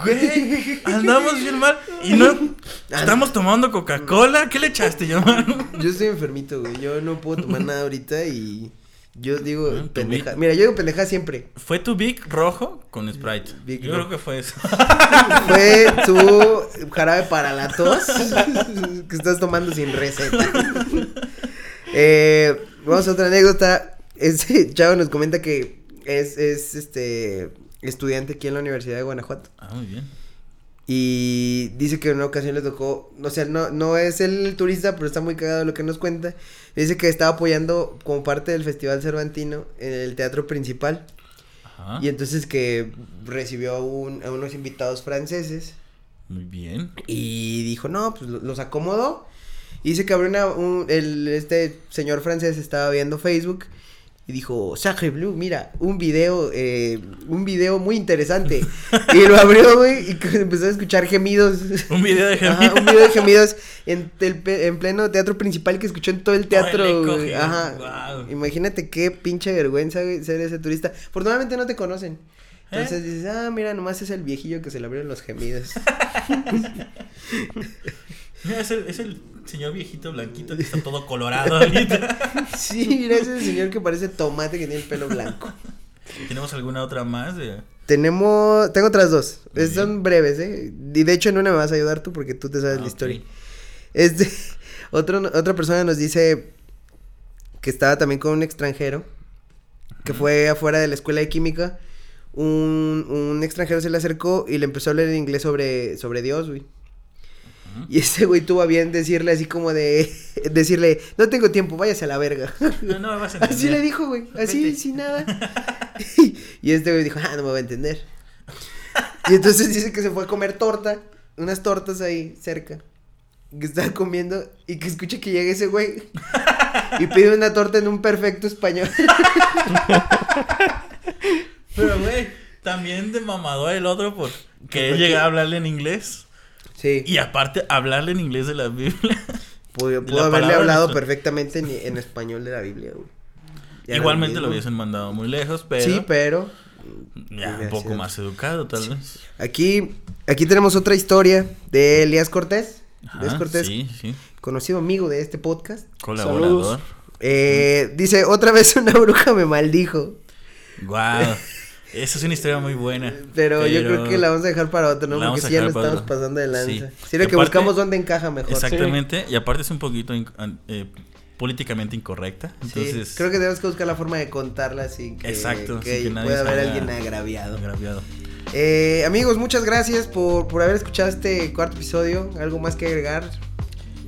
Güey, andamos bien mal. Y no. Estamos tomando Coca-Cola. ¿Qué le echaste, yo, mano? Yo estoy enfermito, güey. Yo no puedo tomar nada ahorita y. Yo digo Ah, pendeja. Mira, yo digo pendeja siempre. Fue tu Big rojo con Sprite. Big yo rojo. creo que fue eso. [LAUGHS] Fue tu jarabe para la tos [LAUGHS] que estás tomando sin receta. [LAUGHS] Eh, vamos a otra anécdota. Este chavo nos comenta que es, es este estudiante aquí en la Universidad de Guanajuato. Ah, muy bien. Y dice que en una ocasión le tocó, o sea, no, no es el turista, pero está muy cagado lo que nos cuenta. Dice que estaba apoyando como parte del Festival Cervantino en el teatro principal. Ajá. Y entonces que recibió a, un- a unos invitados franceses. Muy bien. Y dijo, no, pues lo- los acomodó. Y dice que abrió una, un- el, este señor francés estaba viendo Facebook. Y dijo, Sacre Blue, mira, un video, eh, un video muy interesante. y lo abrió, güey, y [LAUGHS] empezó a escuchar gemidos. Un video de Ajá, gemidos. un video de gemidos en, el en pleno teatro principal que escuchó en todo el teatro. Ajá. Imagínate qué pinche vergüenza, güey, ser ese turista. Afortunadamente no te conocen. ¿Eh? Entonces dices, ah, mira, nomás es el viejillo que se le abrieron los gemidos. [LAUGHS] Mira, es el, es el señor viejito blanquito que está todo colorado ahorita. [LAUGHS] sí, mira, ese señor que parece tomate que tiene el pelo blanco. ¿Tenemos alguna otra más? De... Tenemos, tengo otras dos. Es- Son breves, ¿eh? Y de hecho en una me vas a ayudar tú porque tú te sabes Ah, la ok. historia. Este, [LAUGHS] otro, otra persona nos dice que estaba también con un extranjero, que fue afuera de la escuela de química. Un, un extranjero se le acercó y le empezó a hablar en inglés sobre, sobre Dios, güey. Y ese güey tuvo a bien decirle así como de, [LAUGHS] decirle, no tengo tiempo, váyase a la verga. No, no me vas a Así le dijo, güey, así, Vete. sin nada. [LAUGHS] y este güey dijo, ah, no me va a entender. Y entonces dice que se fue a comer torta, unas tortas ahí cerca. Que estaba comiendo y que escucha que llega ese güey [LAUGHS] y pide una torta en un perfecto español. Pero, güey, también de mamador el otro por que ¿Por qué? llega a hablarle en inglés. Sí, Y aparte, hablarle en inglés de la Biblia. [LAUGHS] pudo, de pudo la haberle hablado nuestra- perfectamente en, en español de la Biblia, güey. Ya Igualmente lo hubiesen mandado muy lejos, pero. Sí, pero Ya un poco más educado, tal vez. Aquí, aquí tenemos otra historia de Elías Cortés. Elías Cortés, Sí, sí. conocido amigo de este podcast. Colaborador. Eh, dice, otra vez una bruja me maldijo. Guau. [LAUGHS] Esa es una historia muy buena. Pero, yo creo que la vamos a dejar para otro, ¿no? Porque si ya para estamos otro. pasando de lanza. Sí. Sirve que aparte- buscamos dónde encaja mejor. Exactamente. Y aparte es un poquito eh, políticamente incorrecta. Sí, Entonces. creo que tenemos que buscar la forma de contarla sin que, Exacto, que, sin que nadie pueda haber alguien agraviado. Agraviado. Eh, amigos, muchas gracias por, por haber escuchado este cuarto episodio. ¿Algo más que agregar?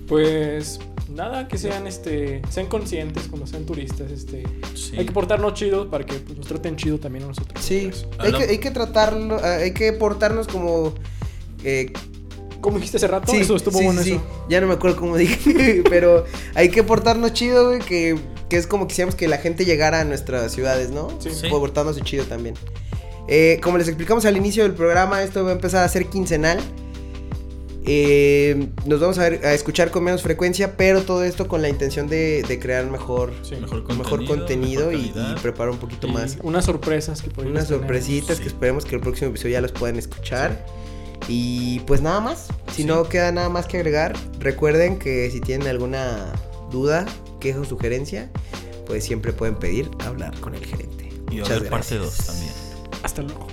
Pues nada, que sean este, sean conscientes cuando sean turistas, este, Sí. hay que portarnos chido para que pues, nos traten chido también a nosotros. Sí, Pues, hay Habla- que, hay que tratarlo, ah, hay que portarnos como... eh, Como dijiste hace rato, Sí, eso estuvo sí, bueno sí, eso. Ya no me acuerdo cómo dije, [LAUGHS] pero hay que portarnos chido, güey, que, que es como quisiéramos que la gente llegara a nuestras ciudades, ¿no? Sí. Sí. Portándose chido también. Eh, como les explicamos al inicio del programa, esto va a empezar a ser quincenal. Eh, nos vamos a, ver- a escuchar con menos frecuencia, pero todo esto con la intención de, de crear mejor, Sí. Mejor contenido. mejor contenido mejor y, preparar un poquito Y más. unas sorpresas que Unas sorpresitas que Sí. esperemos que el próximo episodio ya los puedan escuchar. Y pues nada más. Si Sí. no queda nada más que agregar, recuerden que si tienen alguna duda, queja o sugerencia, pues siempre pueden pedir hablar con el gerente. Y va a haber parte gracias. 2 también. Hasta luego.